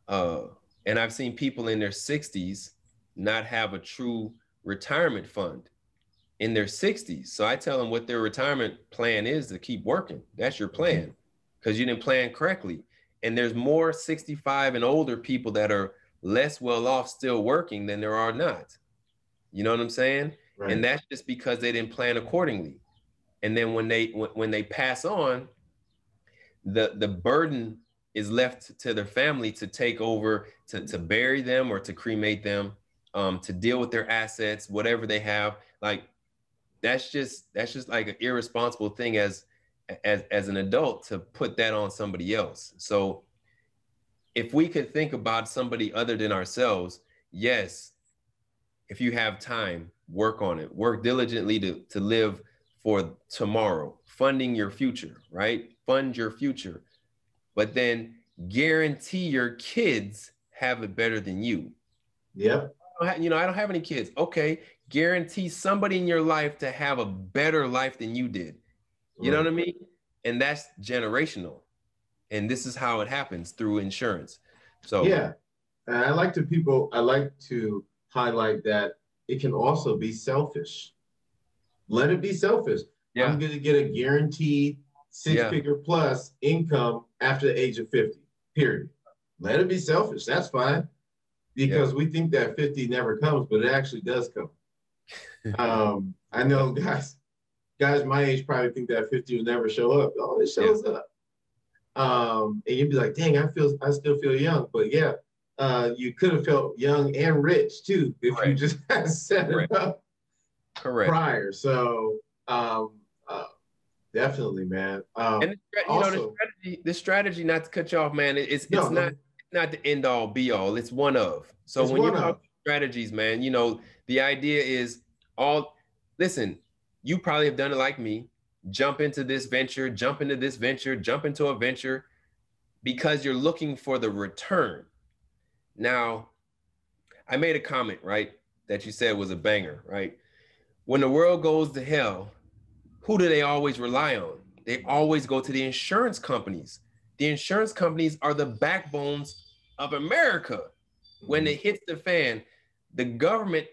Speaker 2: uh, and I've seen people in their 60s not have a true retirement fund in their 60s. So I tell them what their retirement plan is to keep working. That's your plan because you didn't plan correctly. And there's more 65 and older people that are less well off still working than there are not. You know what I'm saying? Right. And that's just because they didn't plan accordingly. And then when they when, when they pass on, the the burden is left to their family to take over to, to bury them or to cremate them, um, to deal with their assets, whatever they have. Like that's just that's just like an irresponsible thing as as as an adult to put that on somebody else. So if we could think about somebody other than ourselves, yes, if you have time, work on it. Work diligently to, to live for tomorrow, funding your future, right? Fund your future. But then guarantee your kids have it better than you.
Speaker 1: Yep.
Speaker 2: You know, I don't have any kids. Okay. Guarantee somebody in your life to have a better life than you did. You right. know what I mean? And that's generational and this is how it happens through insurance so
Speaker 1: yeah and i like to people i like to highlight that it can also be selfish let it be selfish yeah. i'm going to get a guaranteed six yeah. figure plus income after the age of 50 period let it be selfish that's fine because yeah. we think that 50 never comes but it actually does come um, i know guys guys my age probably think that 50 will never show up oh it shows up um, and you'd be like, dang, I feel, I still feel young. But yeah, uh, you could have felt young and rich too if right. you just had set it up
Speaker 2: Correct.
Speaker 1: prior. So um, uh, definitely, man. Um, and the,
Speaker 2: you also, know the strategy, the strategy, not to cut you off, man. It's it's no, not it's not the end all be all. It's one of. So when you talk strategies, man, you know the idea is all. Listen, you probably have done it like me jump into this venture, jump into this venture, jump into a venture because you're looking for the return. Now, I made a comment, right, that you said was a banger, right? When the world goes to hell, who do they always rely on? They always go to the insurance companies. The insurance companies are the backbones of America. When it hits the fan, the government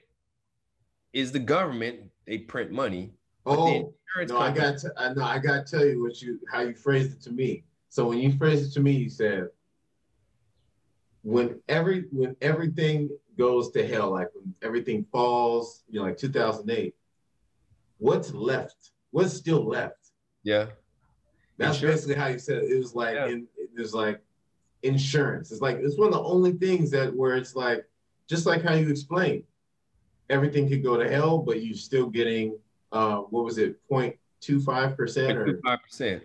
Speaker 2: is the government. They print money.
Speaker 1: Oh, no, I got to, I, no, I got to tell you what you how you phrased it to me. So when you phrased it to me, you said, when every when everything goes to hell, like when everything falls, you know, like 2008, what's left? What's still left?
Speaker 2: Yeah.
Speaker 1: That's insurance. basically how you said it. It was like yeah. in, there's like insurance. It's like it's one of the only things that where it's like just like how you explained, everything could go to hell, but you're still getting uh, what was it, 0.25 percent or
Speaker 2: 5 percent?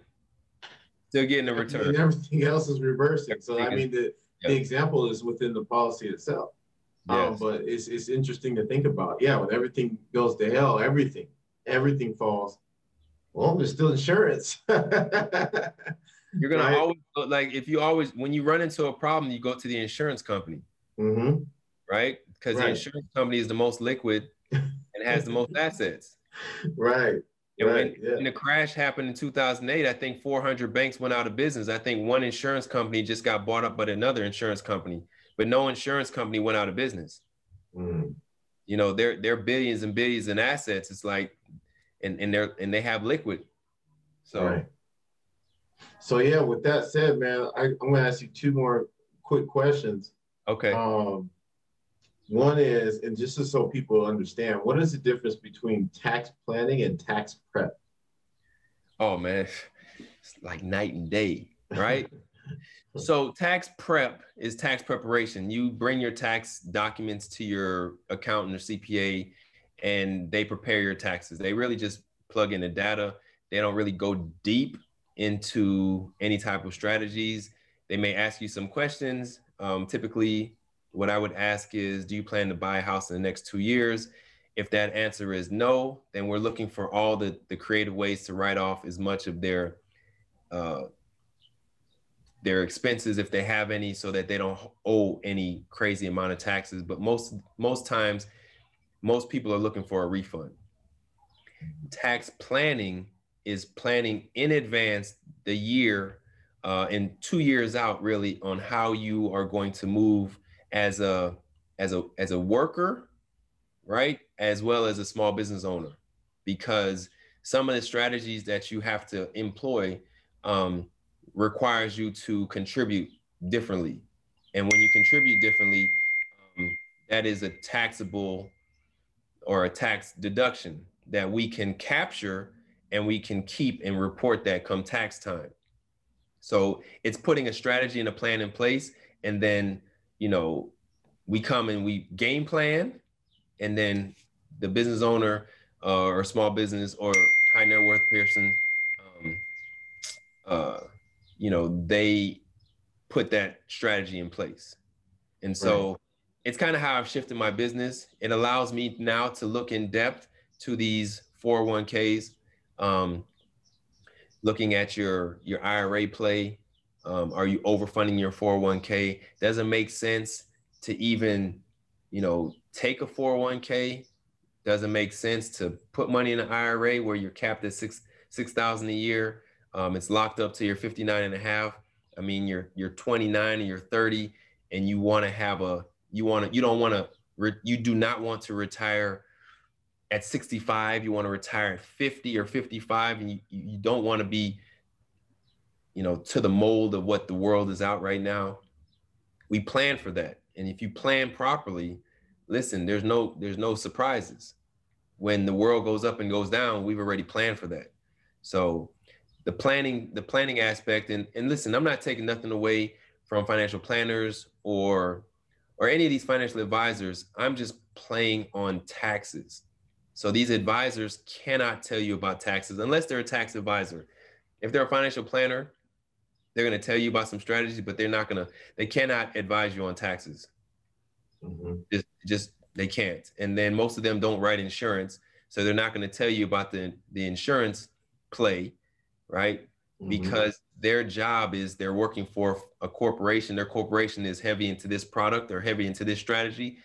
Speaker 2: Still getting a return.
Speaker 1: And everything else is reversing. So I mean, the, the example is within the policy itself. Um, yes. Um, but it's it's interesting to think about. Yeah, when everything goes to hell, everything everything falls. Well, there's still insurance.
Speaker 2: You're gonna right? always like if you always when you run into a problem, you go to the insurance company,
Speaker 1: mm-hmm.
Speaker 2: right? Because right. the insurance company is the most liquid and has the most assets
Speaker 1: right.
Speaker 2: And
Speaker 1: right,
Speaker 2: when, yeah. when, the crash happened in 2008, I think 400 banks went out of business. I think one insurance company just got bought up by another insurance company, but no insurance company went out of business.
Speaker 1: Mm.
Speaker 2: You know, they're they're billions and billions in assets. It's like, and and they're and they have liquid. So. Right.
Speaker 1: So yeah, with that said, man, I, I'm gonna ask you two more quick questions.
Speaker 2: Okay.
Speaker 1: Um, one is, and just so people understand, what is the difference between tax planning and tax prep?
Speaker 2: Oh man, it's like night and day, right? So tax prep is tax preparation. You bring your tax documents to your accountant or CPA and they prepare your taxes. They really just plug in the data. They don't really go deep into any type of strategies. They may ask you some questions. Um, typically, what I would ask is, do you plan to buy a house in the next two years? If that answer is no, then we're looking for all the, the creative ways to write off as much of their uh, their expenses if they have any so that they don't owe any crazy amount of taxes but most most times most people are looking for a refund tax planning is planning in advance the year uh, and two years out really on how you are going to move as a as a as a worker right as well as a small business owner because some of the strategies that you have to employ um, requires you to contribute differently. And when you contribute differently, um, that is a taxable or a tax deduction that we can capture and we can keep and report that come tax time. So it's putting a strategy and a plan in place. And then, you know, we come and we game plan. And then the business owner uh, or small business or high net worth person um, uh, you know, they put that strategy in place. And so right. it's kind of how I've shifted my business. It allows me now to look in depth to these 401ks, um, looking at your your IRA play. Um, are you overfunding your 401k? Doesn't make sense to even, you know, take a 401k. Doesn't make sense to put money in an IRA where you're capped at six six thousand a year. Um, it's locked up to your 59 and a half. I mean, you're you're 29 and you're 30, and you want to have a you want to you don't want to re- you do not want to retire at 65. You want to retire at 50 or 55, and you you don't want to be you know to the mold of what the world is out right now. We plan for that, and if you plan properly, listen, there's no there's no surprises. When the world goes up and goes down, we've already planned for that. So the planning the planning aspect and and listen i'm not taking nothing away from financial planners or or any of these financial advisors i'm just playing on taxes so these advisors cannot tell you about taxes unless they're a tax advisor if they're a financial planner they're going to tell you about some strategies but they're not going to they cannot advise you on taxes mm-hmm. just just they can't and then most of them don't write insurance so they're not going to tell you about the the insurance play right? Mm-hmm. Because their job is they're working for a corporation. Their corporation is heavy into this product, they're heavy into this strategy.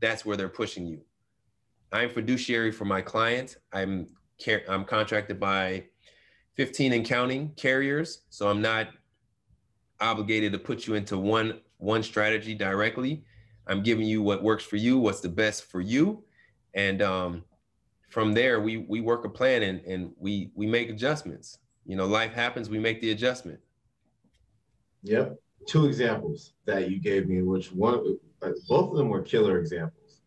Speaker 2: That's where they're pushing you. I'm fiduciary for my client. I'm I'm contracted by 15 and counting carriers, so I'm not obligated to put you into one one strategy directly. I'm giving you what works for you, what's the best for you, and um, from there we we work a plan and and we we make adjustments you know, life happens, we make the adjustment.
Speaker 1: Yep. Two examples that you gave me, which one, uh, both of them were killer examples.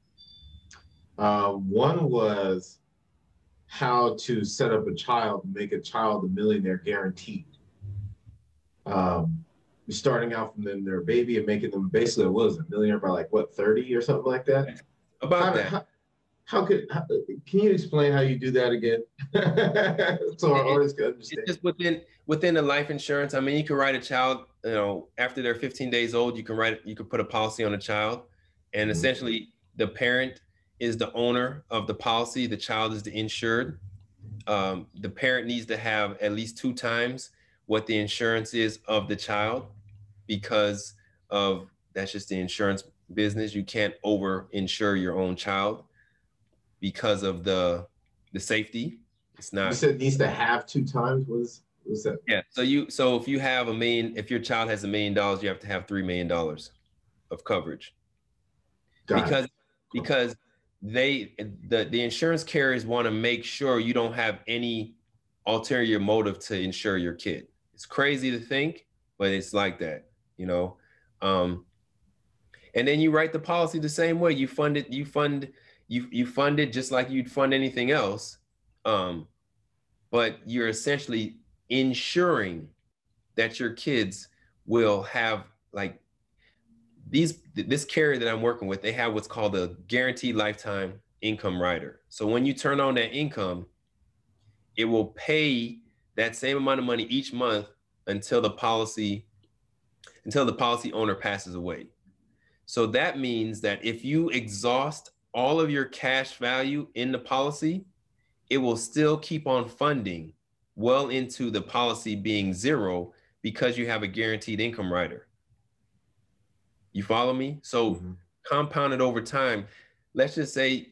Speaker 1: Uh, one was how to set up a child, make a child a millionaire guaranteed. Um, starting out from them, their baby and making them basically, what was a millionaire by like what, 30 or something like that?
Speaker 2: About
Speaker 1: how,
Speaker 2: that.
Speaker 1: How, how could how, can you explain how you do that again so our audience can understand
Speaker 2: it's just within within the life insurance i mean you can write a child you know after they're 15 days old you can write you can put a policy on a child and mm-hmm. essentially the parent is the owner of the policy the child is the insured um, the parent needs to have at least two times what the insurance is of the child because of that's just the insurance business you can't over insure your own child because of the the safety. It's not.
Speaker 1: You said needs to have two times. What is what's that?
Speaker 2: Yeah. So you so if you have a million, if your child has a million dollars, you have to have three million dollars of coverage. Got because it. because they the the insurance carriers want to make sure you don't have any ulterior motive to insure your kid. It's crazy to think, but it's like that, you know. Um, and then you write the policy the same way. You fund it. You fund you you fund it just like you'd fund anything else, um, but you're essentially ensuring that your kids will have like these this carrier that I'm working with, they have what's called a guaranteed lifetime income rider. So when you turn on that income, it will pay that same amount of money each month until the policy until the policy owner passes away. So that means that if you exhaust all of your cash value in the policy, it will still keep on funding well into the policy being zero because you have a guaranteed income rider. You follow me? So mm-hmm. compounded over time, let's just say,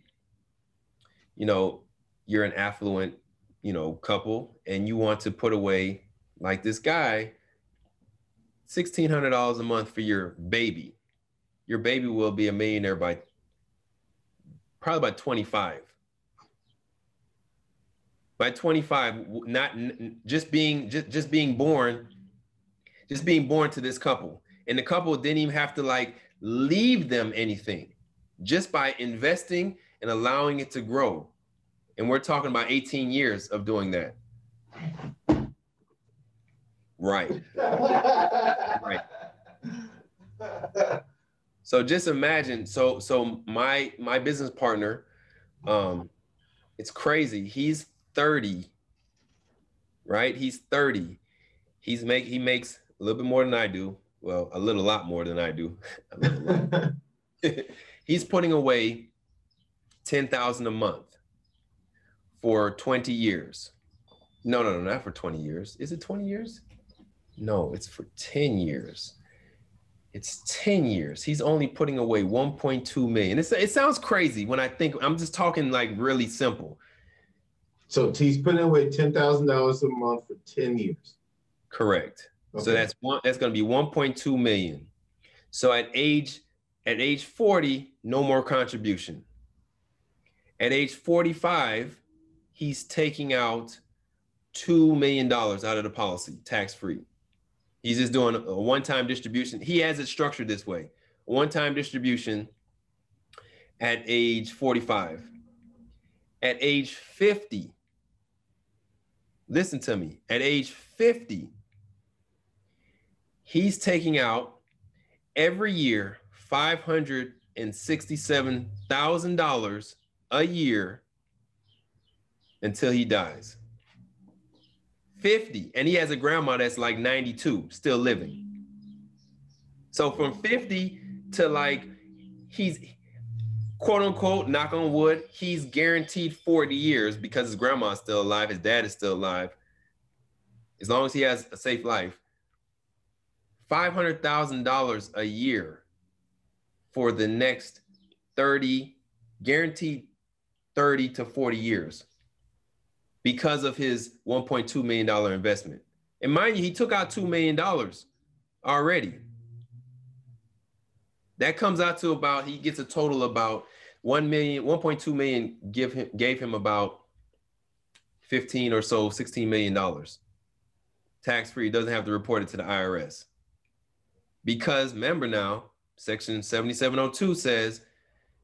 Speaker 2: you know, you're an affluent, you know, couple and you want to put away like this guy $1,600 a month for your baby. Your baby will be a millionaire by probably by 25. By 25, not just being just, just being born, just being born to this couple. And the couple didn't even have to like leave them anything just by investing and allowing it to grow. And we're talking about 18 years of doing that. Right. right. So just imagine. So so my my business partner, um, it's crazy. He's 30. Right? He's 30. He's make he makes a little bit more than I do. Well, a little lot more than I do. He's putting away 10,000 a month for 20 years. No, no, no, not for 20 years. Is it 20 years? No, it's for 10 years. It's 10 years. He's only putting away 1.2 million. It's, it sounds crazy when I think I'm just talking like really simple.
Speaker 1: So he's putting away $10,000 a month for 10 years.
Speaker 2: Correct. Okay. So that's one that's going to be 1.2 million. So at age at age 40, no more contribution. At age 45, he's taking out $2 million out of the policy, tax free. He's just doing a one-time distribution. He has it structured this way: one-time distribution at age 45. At age 50, listen to me. At age 50, he's taking out every year $567,000 a year until he dies. 50 and he has a grandma that's like 92 still living. So from 50 to like he's quote unquote knock on wood he's guaranteed 40 years because his grandma's still alive his dad is still alive. As long as he has a safe life $500000 a year for the next 30 guaranteed 30 to 40 years because of his $1.2 million investment. And mind you, he took out $2 million already. That comes out to about, he gets a total about 1 million, 1.2 million give him, gave him about 15 or so, 16 million dollars. Tax free, He doesn't have to report it to the IRS. Because remember now, section 7702 says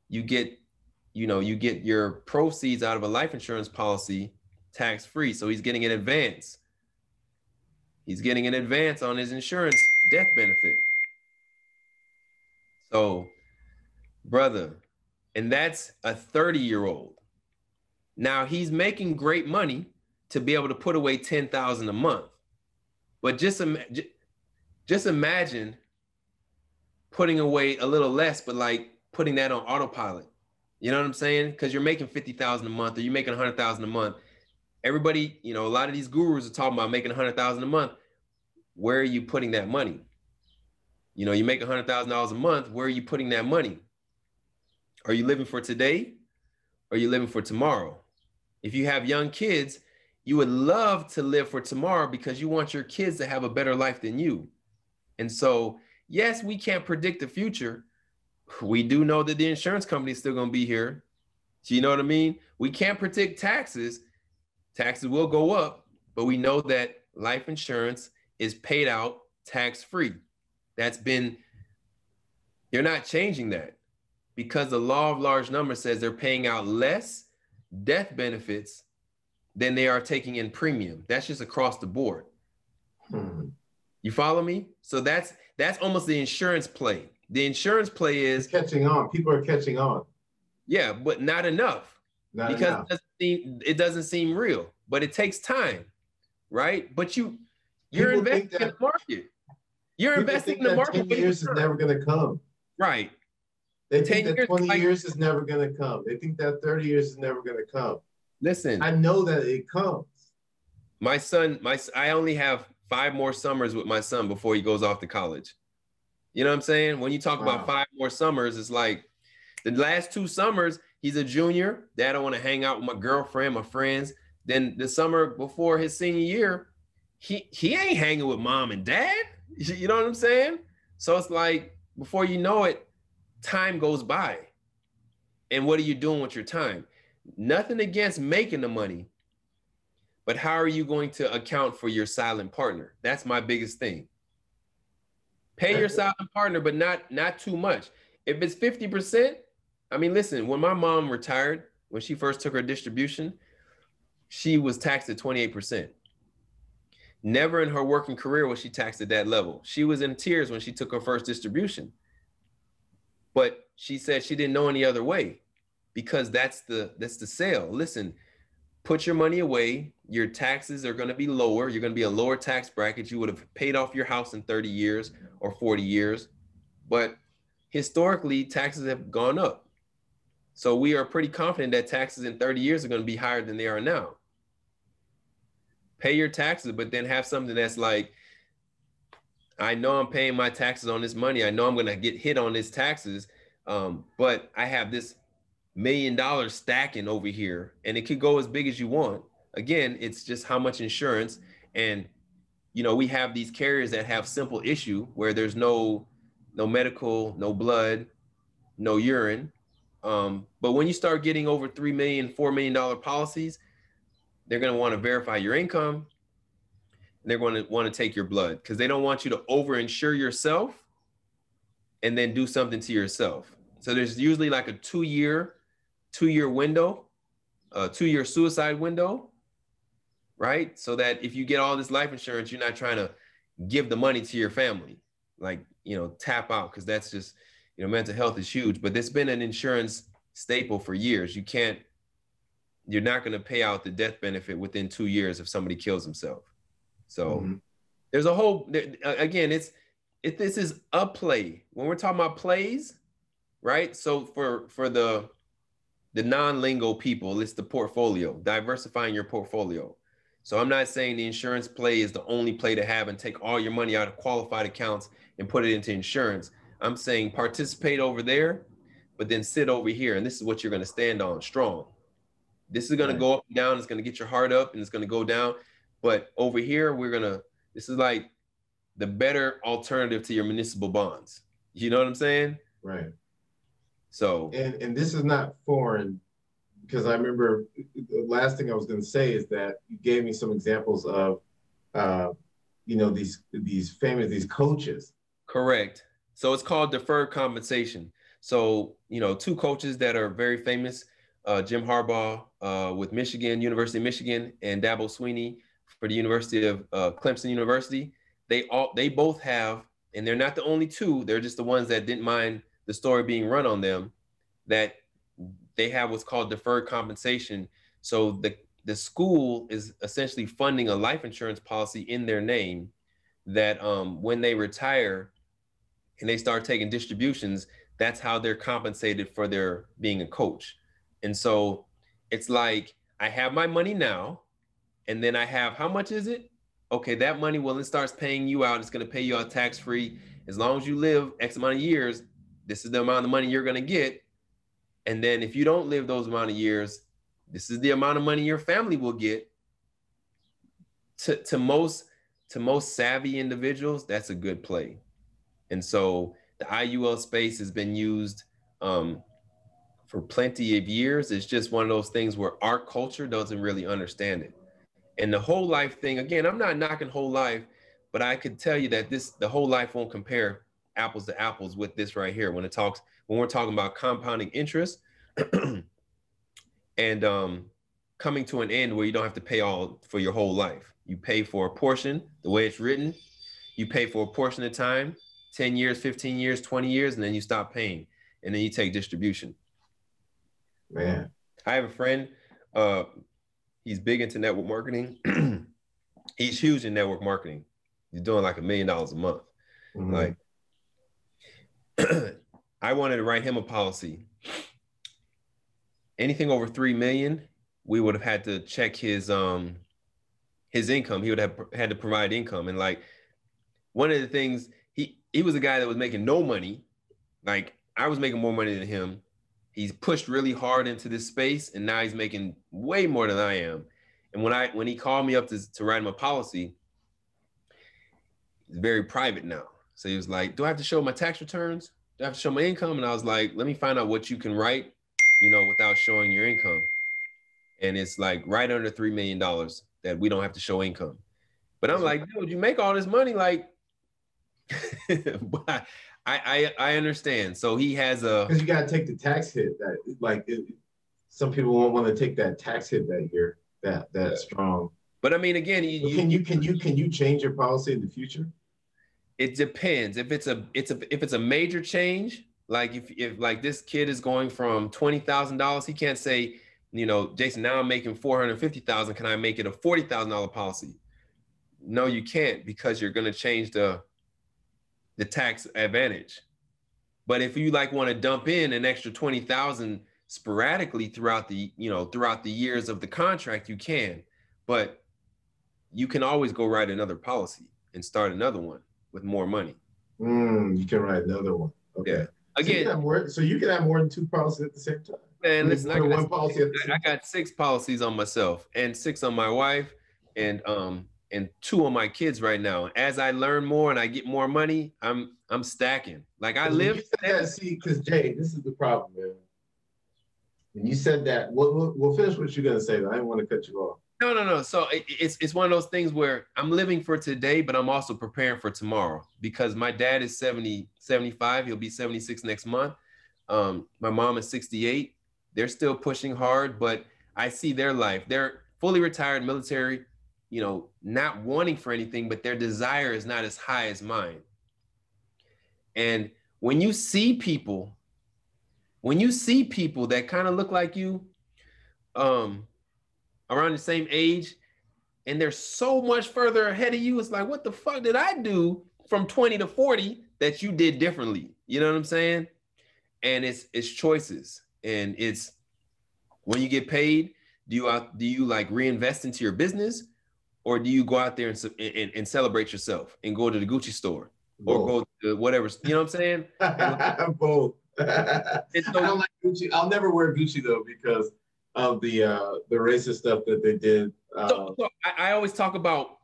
Speaker 2: you get, you know, you get your proceeds out of a life insurance policy tax free. So he's getting an advance. He's getting an advance on his insurance death benefit. So, brother, and that's a 30 year old. Now he's making great money to be able to put away 10,000 a month. But just, just imagine putting away a little less, but like putting that on autopilot. You know what I'm saying? Because you're making 50,000 a month or you're making 100,000 a month everybody, you know, a lot of these gurus are talking about making a hundred thousand a month. Where are you putting that money? You know, you make a hundred thousand dollars a month. Where are you putting that money? Are you living for today? Or are you living for tomorrow? If you have young kids, you would love to live for tomorrow because you want your kids to have a better life than you. And so, yes, we can't predict the future. We do know that the insurance company is still going to be here. So you know what I mean? We can't predict taxes, Taxes will go up, but we know that life insurance is paid out tax free. That's been, you're not changing that because the law of large numbers says they're paying out less death benefits than they are taking in premium. That's just across the board. Hmm. You follow me? So that's that's almost the insurance play. The insurance play is
Speaker 1: catching on. People are catching on.
Speaker 2: Yeah, but not enough. Not because enough. It, doesn't seem, it doesn't seem real, but it takes time, right? But you you're People investing in the market. You're investing in the market.
Speaker 1: 10 years is never going to come.
Speaker 2: Right.
Speaker 1: They think that 20 years, years is never going to come. They think that 30 years is never going to come.
Speaker 2: Listen,
Speaker 1: I know that it comes.
Speaker 2: My son, my I only have five more summers with my son before he goes off to college. You know what I'm saying? When you talk wow. about five more summers, it's like the last two summers, he's a junior. Dad, I want to hang out with my girlfriend, my friends. Then the summer before his senior year, he he ain't hanging with mom and dad. You know what I'm saying? So it's like before you know it, time goes by. And what are you doing with your time? Nothing against making the money, but how are you going to account for your silent partner? That's my biggest thing. Pay your silent partner, but not not too much. If it's 50%, I mean, listen, when my mom retired, when she first took her distribution, she was taxed at 28%. Never in her working career was she taxed at that level. She was in tears when she took her first distribution. But she said she didn't know any other way because that's the that's the sale. Listen, put your money away. Your taxes are going to be lower. You're going to be a lower tax bracket. You would have paid off your house in 30 years or 40 years. But historically, taxes have gone up. So we are pretty confident that taxes in 30 years are going to be higher than they are now pay your taxes, but then have something that's like, I know I'm paying my taxes on this money. I know I'm going to get hit on this taxes, um, but I have this million dollars stacking over here, and it could go as big as you want. Again, it's just how much insurance, and you know we have these carriers that have simple issue where there's no no medical, no blood, no urine. Um, but when you start getting over three million, four million dollar policies, they're going to want to verify your income. they're going to want to take your blood because they don't want you to over insure yourself and then do something to yourself. So there's usually like a two year, two year window, a two year suicide window, right? So that if you get all this life insurance, you're not trying to give the money to your family, like, you know, tap out because that's just, you know, mental health is huge. But it's been an insurance staple for years. You can't you're not going to pay out the death benefit within two years if somebody kills himself. So mm-hmm. there's a whole again, it's it this is a play. When we're talking about plays, right? So for for the the non-lingo people, it's the portfolio, diversifying your portfolio. So I'm not saying the insurance play is the only play to have and take all your money out of qualified accounts and put it into insurance. I'm saying participate over there, but then sit over here. And this is what you're going to stand on strong. This is going right. to go up and down. It's going to get your heart up and it's going to go down. But over here, we're going to, this is like the better alternative to your municipal bonds. You know what I'm saying?
Speaker 1: Right.
Speaker 2: So,
Speaker 1: and, and this is not foreign because I remember the last thing I was going to say is that you gave me some examples of, uh, you know, these, these famous, these coaches.
Speaker 2: Correct. So it's called deferred compensation. So, you know, two coaches that are very famous uh, Jim Harbaugh uh, with Michigan, University of Michigan, and Dabo Swinney for the University of uh, Clemson University. They all they both have, and they're not the only two. They're just the ones that didn't mind the story being run on them. That they have what's called deferred compensation. So the the school is essentially funding a life insurance policy in their name that um, when they retire and they start taking distributions, that's how they're compensated for their being a coach. And so it's like I have my money now, and then I have how much is it? Okay, that money, well, it starts paying you out. It's going to pay you out tax free. As long as you live X amount of years, this is the amount of money you're going to get. And then if you don't live those amount of years, this is the amount of money your family will get. To, to most to most savvy individuals, that's a good play. And so the IUL space has been used um, for plenty of years. It's just one of those things where our culture doesn't really understand it. And the whole life thing, again, I'm not knocking whole life, but I could tell you that this the whole life won't compare apples to apples with this right here when it talks when we're talking about compounding interest and um, coming to an end where you don't have to pay all for your whole life. You pay for a portion the way it's written. you pay for a portion of time, 10 years, 15 years, 20 years, and then you stop paying. And then you take distribution.
Speaker 1: Man.
Speaker 2: I have a friend, uh, he's big into network marketing. he's huge in network marketing. He's doing like a million dollars a month. Mm-hmm. Like I wanted to write him a policy. Anything over three million, we would have had to check his um his income. He would have had to provide income. And like one of the things he was a guy that was making no money. Like I was making more money than him. He's pushed really hard into this space, and now he's making way more than I am. And when I when he called me up to, to write him a policy, it's very private now. So he was like, Do I have to show my tax returns? Do I have to show my income? And I was like, let me find out what you can write, you know, without showing your income. And it's like right under $3 million that we don't have to show income. But I'm like, dude, you make all this money, like, but I, I, I understand. So he has a
Speaker 1: because you got to take the tax hit that like it, some people won't want to take that tax hit that year that that yeah. strong.
Speaker 2: But I mean, again, you,
Speaker 1: can you can you can you change your policy in the future?
Speaker 2: it depends if it's a it's a if it's a major change like if if like this kid is going from twenty thousand dollars he can't say you know jayson now i'm making 450000 can i make it a $40000 policy no you can't because you're going to change the the tax advantage but if you like want to dump in an extra 20000 sporadically throughout the you know throughout the years of the contract you can but you can always go write another policy and start another one with more money.
Speaker 1: Mm, you can write another one. Okay. Yeah.
Speaker 2: Again,
Speaker 1: so you, more, so you can have more than two policies at the same time.
Speaker 2: Man, listen, I got, one policy I got six policies on myself and six on my wife and um and two of my kids right now. As I learn more and I get more money, I'm I'm stacking. Like I live.
Speaker 1: That, see, because Jay, this is the problem, man. When you said that, we'll, we'll, we'll finish what you're gonna say. I didn't want to cut you off.
Speaker 2: No, no, no. So it, it's it's one of those things where I'm living for today, but I'm also preparing for tomorrow because my dad is 70, 75. He'll be 76 next month. Um, my mom is 68. They're still pushing hard, but I see their life. They're fully retired military, you know, not wanting for anything, but their desire is not as high as mine. And when you see people, when you see people that kind of look like you, um, around the same age and they're so much further ahead of you. It's like, what the fuck did I do from 20 to 40 that you did differently? You know what I'm saying? And it's it's choices. And it's when you get paid, do you do you like reinvest into your business or do you go out there and, and, and celebrate yourself and go to the Gucci store or go to whatever, you know what I'm saying?
Speaker 1: Both. so, I don't like Gucci. I'll never wear Gucci though because of the uh, the racist stuff that they did. Uh, so,
Speaker 2: so I, I, always talk about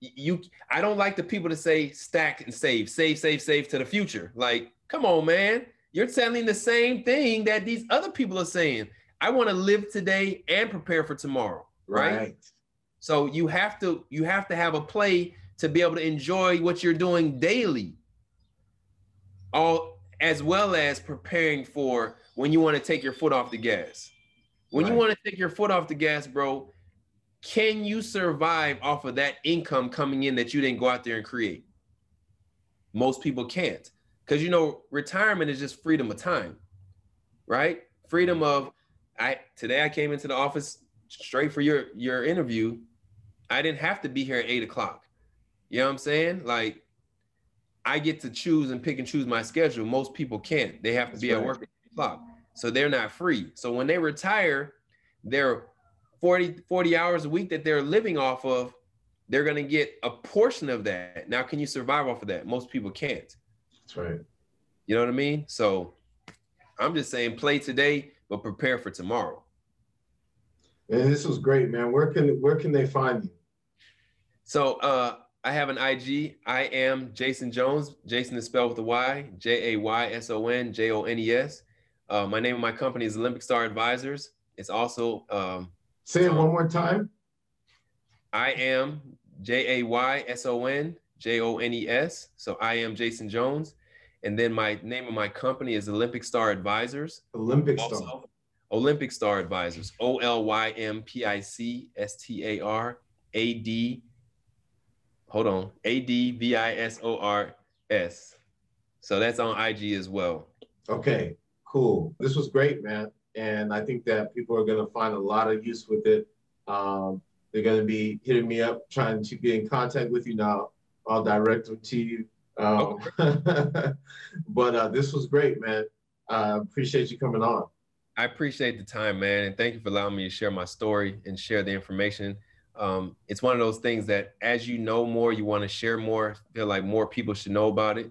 Speaker 2: you. I don't like the people to say stack and save, save, save, save to the future. Like, come on, man, you're telling the same thing that these other people are saying. I want to live today and prepare for tomorrow, right? right? So you have to you have to have a play to be able to enjoy what you're doing daily. All as well as preparing for when you want to take your foot off the gas. When right. you want to take your foot off the gas, bro, can you survive off of that income coming in that you didn't go out there and create? Most people can't. Because you know, retirement is just freedom of time, right? Freedom of I today I came into the office straight for your your interview. I didn't have to be here at eight o'clock. You know what I'm saying? Like I get to choose and pick and choose my schedule. Most people can't. They have to That's be right. at work at eight o'clock so they're not free. So when they retire, they're 40, 40 hours a week that they're living off of, they're going to get a portion of that. Now, can you survive off of that? Most people can't.
Speaker 1: That's right.
Speaker 2: You know what I mean? So I'm just saying play today, but prepare for tomorrow.
Speaker 1: And this was great, man. Where can where can they find you?
Speaker 2: So uh I have an IG. I am Jayson Jones. Jayson is spelled with a Y, J A Y S O N J O N E S. Uh, my name of my company is Olympic Star Advisors. It's also um,
Speaker 1: say it one more time.
Speaker 2: I am J A Y S O N J O N E S. So I am Jayson Jones, and then my name of my company is Olympic Star Advisors.
Speaker 1: Olympic also, Star.
Speaker 2: Olympic Star Advisors. O L Y M P I C S T A R A D hold on, A D V I S O R S. So that's on IG as well.
Speaker 1: Okay, cool. This was great, man. And I think that people are going to find a lot of use with it. Um, they're going to be hitting me up, trying to get in contact with you now. I'll direct them to you. Um, but uh, this was great, man. I appreciate you coming on.
Speaker 2: I appreciate the time, man. And thank you for allowing me to share my story and share the information. Um, it's one of those things that as you know more, you want to share more, feel like more people should know about it.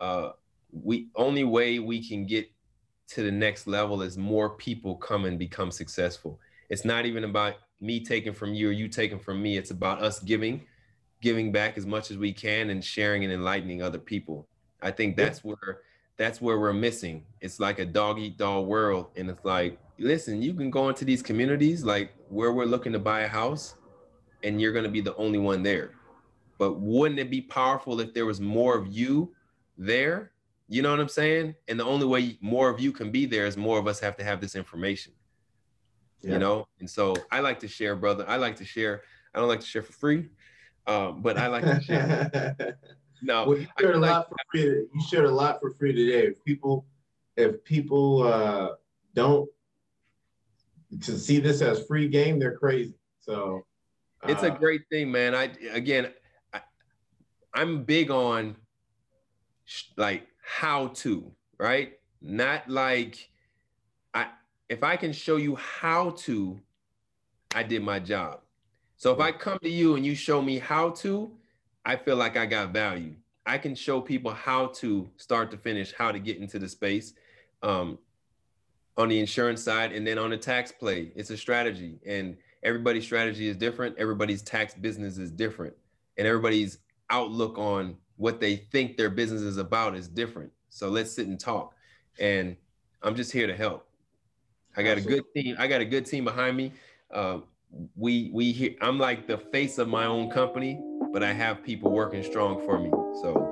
Speaker 2: Uh, we only way we can get to the next level is more people come and become successful. It's not even about me taking from you or you taking from me. It's about us giving, giving back as much as we can and sharing and enlightening other people. I think that's where that's where we're missing. It's like a dog eat dog world. And it's like, listen, you can go into these communities like where we're looking to buy a house and you're going to be the only one there. But wouldn't it be powerful if there was more of you there? You know what I'm saying? And the only way more of you can be there is more of us have to have this information. Yeah. You know? And so I like to share, brother. I like to share. I don't like to share for free, um, but I like to share.
Speaker 1: no, well, you shared a like, lot for free. You shared a lot for free today. If people, if people uh, don't to see this as free game, they're crazy. So
Speaker 2: it's a uh, great thing, man. I again, I, I'm big on like how to, right? Not like I if I can show you how to, I did my job. So if I come to you and you show me how to, I feel like I got value. I can show people how to start to finish, how to get into the space um, on the insurance side, and then on the tax play, it's a strategy. And everybody's strategy is different, everybody's tax business is different, and everybody's outlook on what they think their business is about is different. So let's sit and talk. And I'm just here to help. I got a good team. I got a good team behind me. Uh, we we I'm like the face of my own company, but I have people working strong for me. So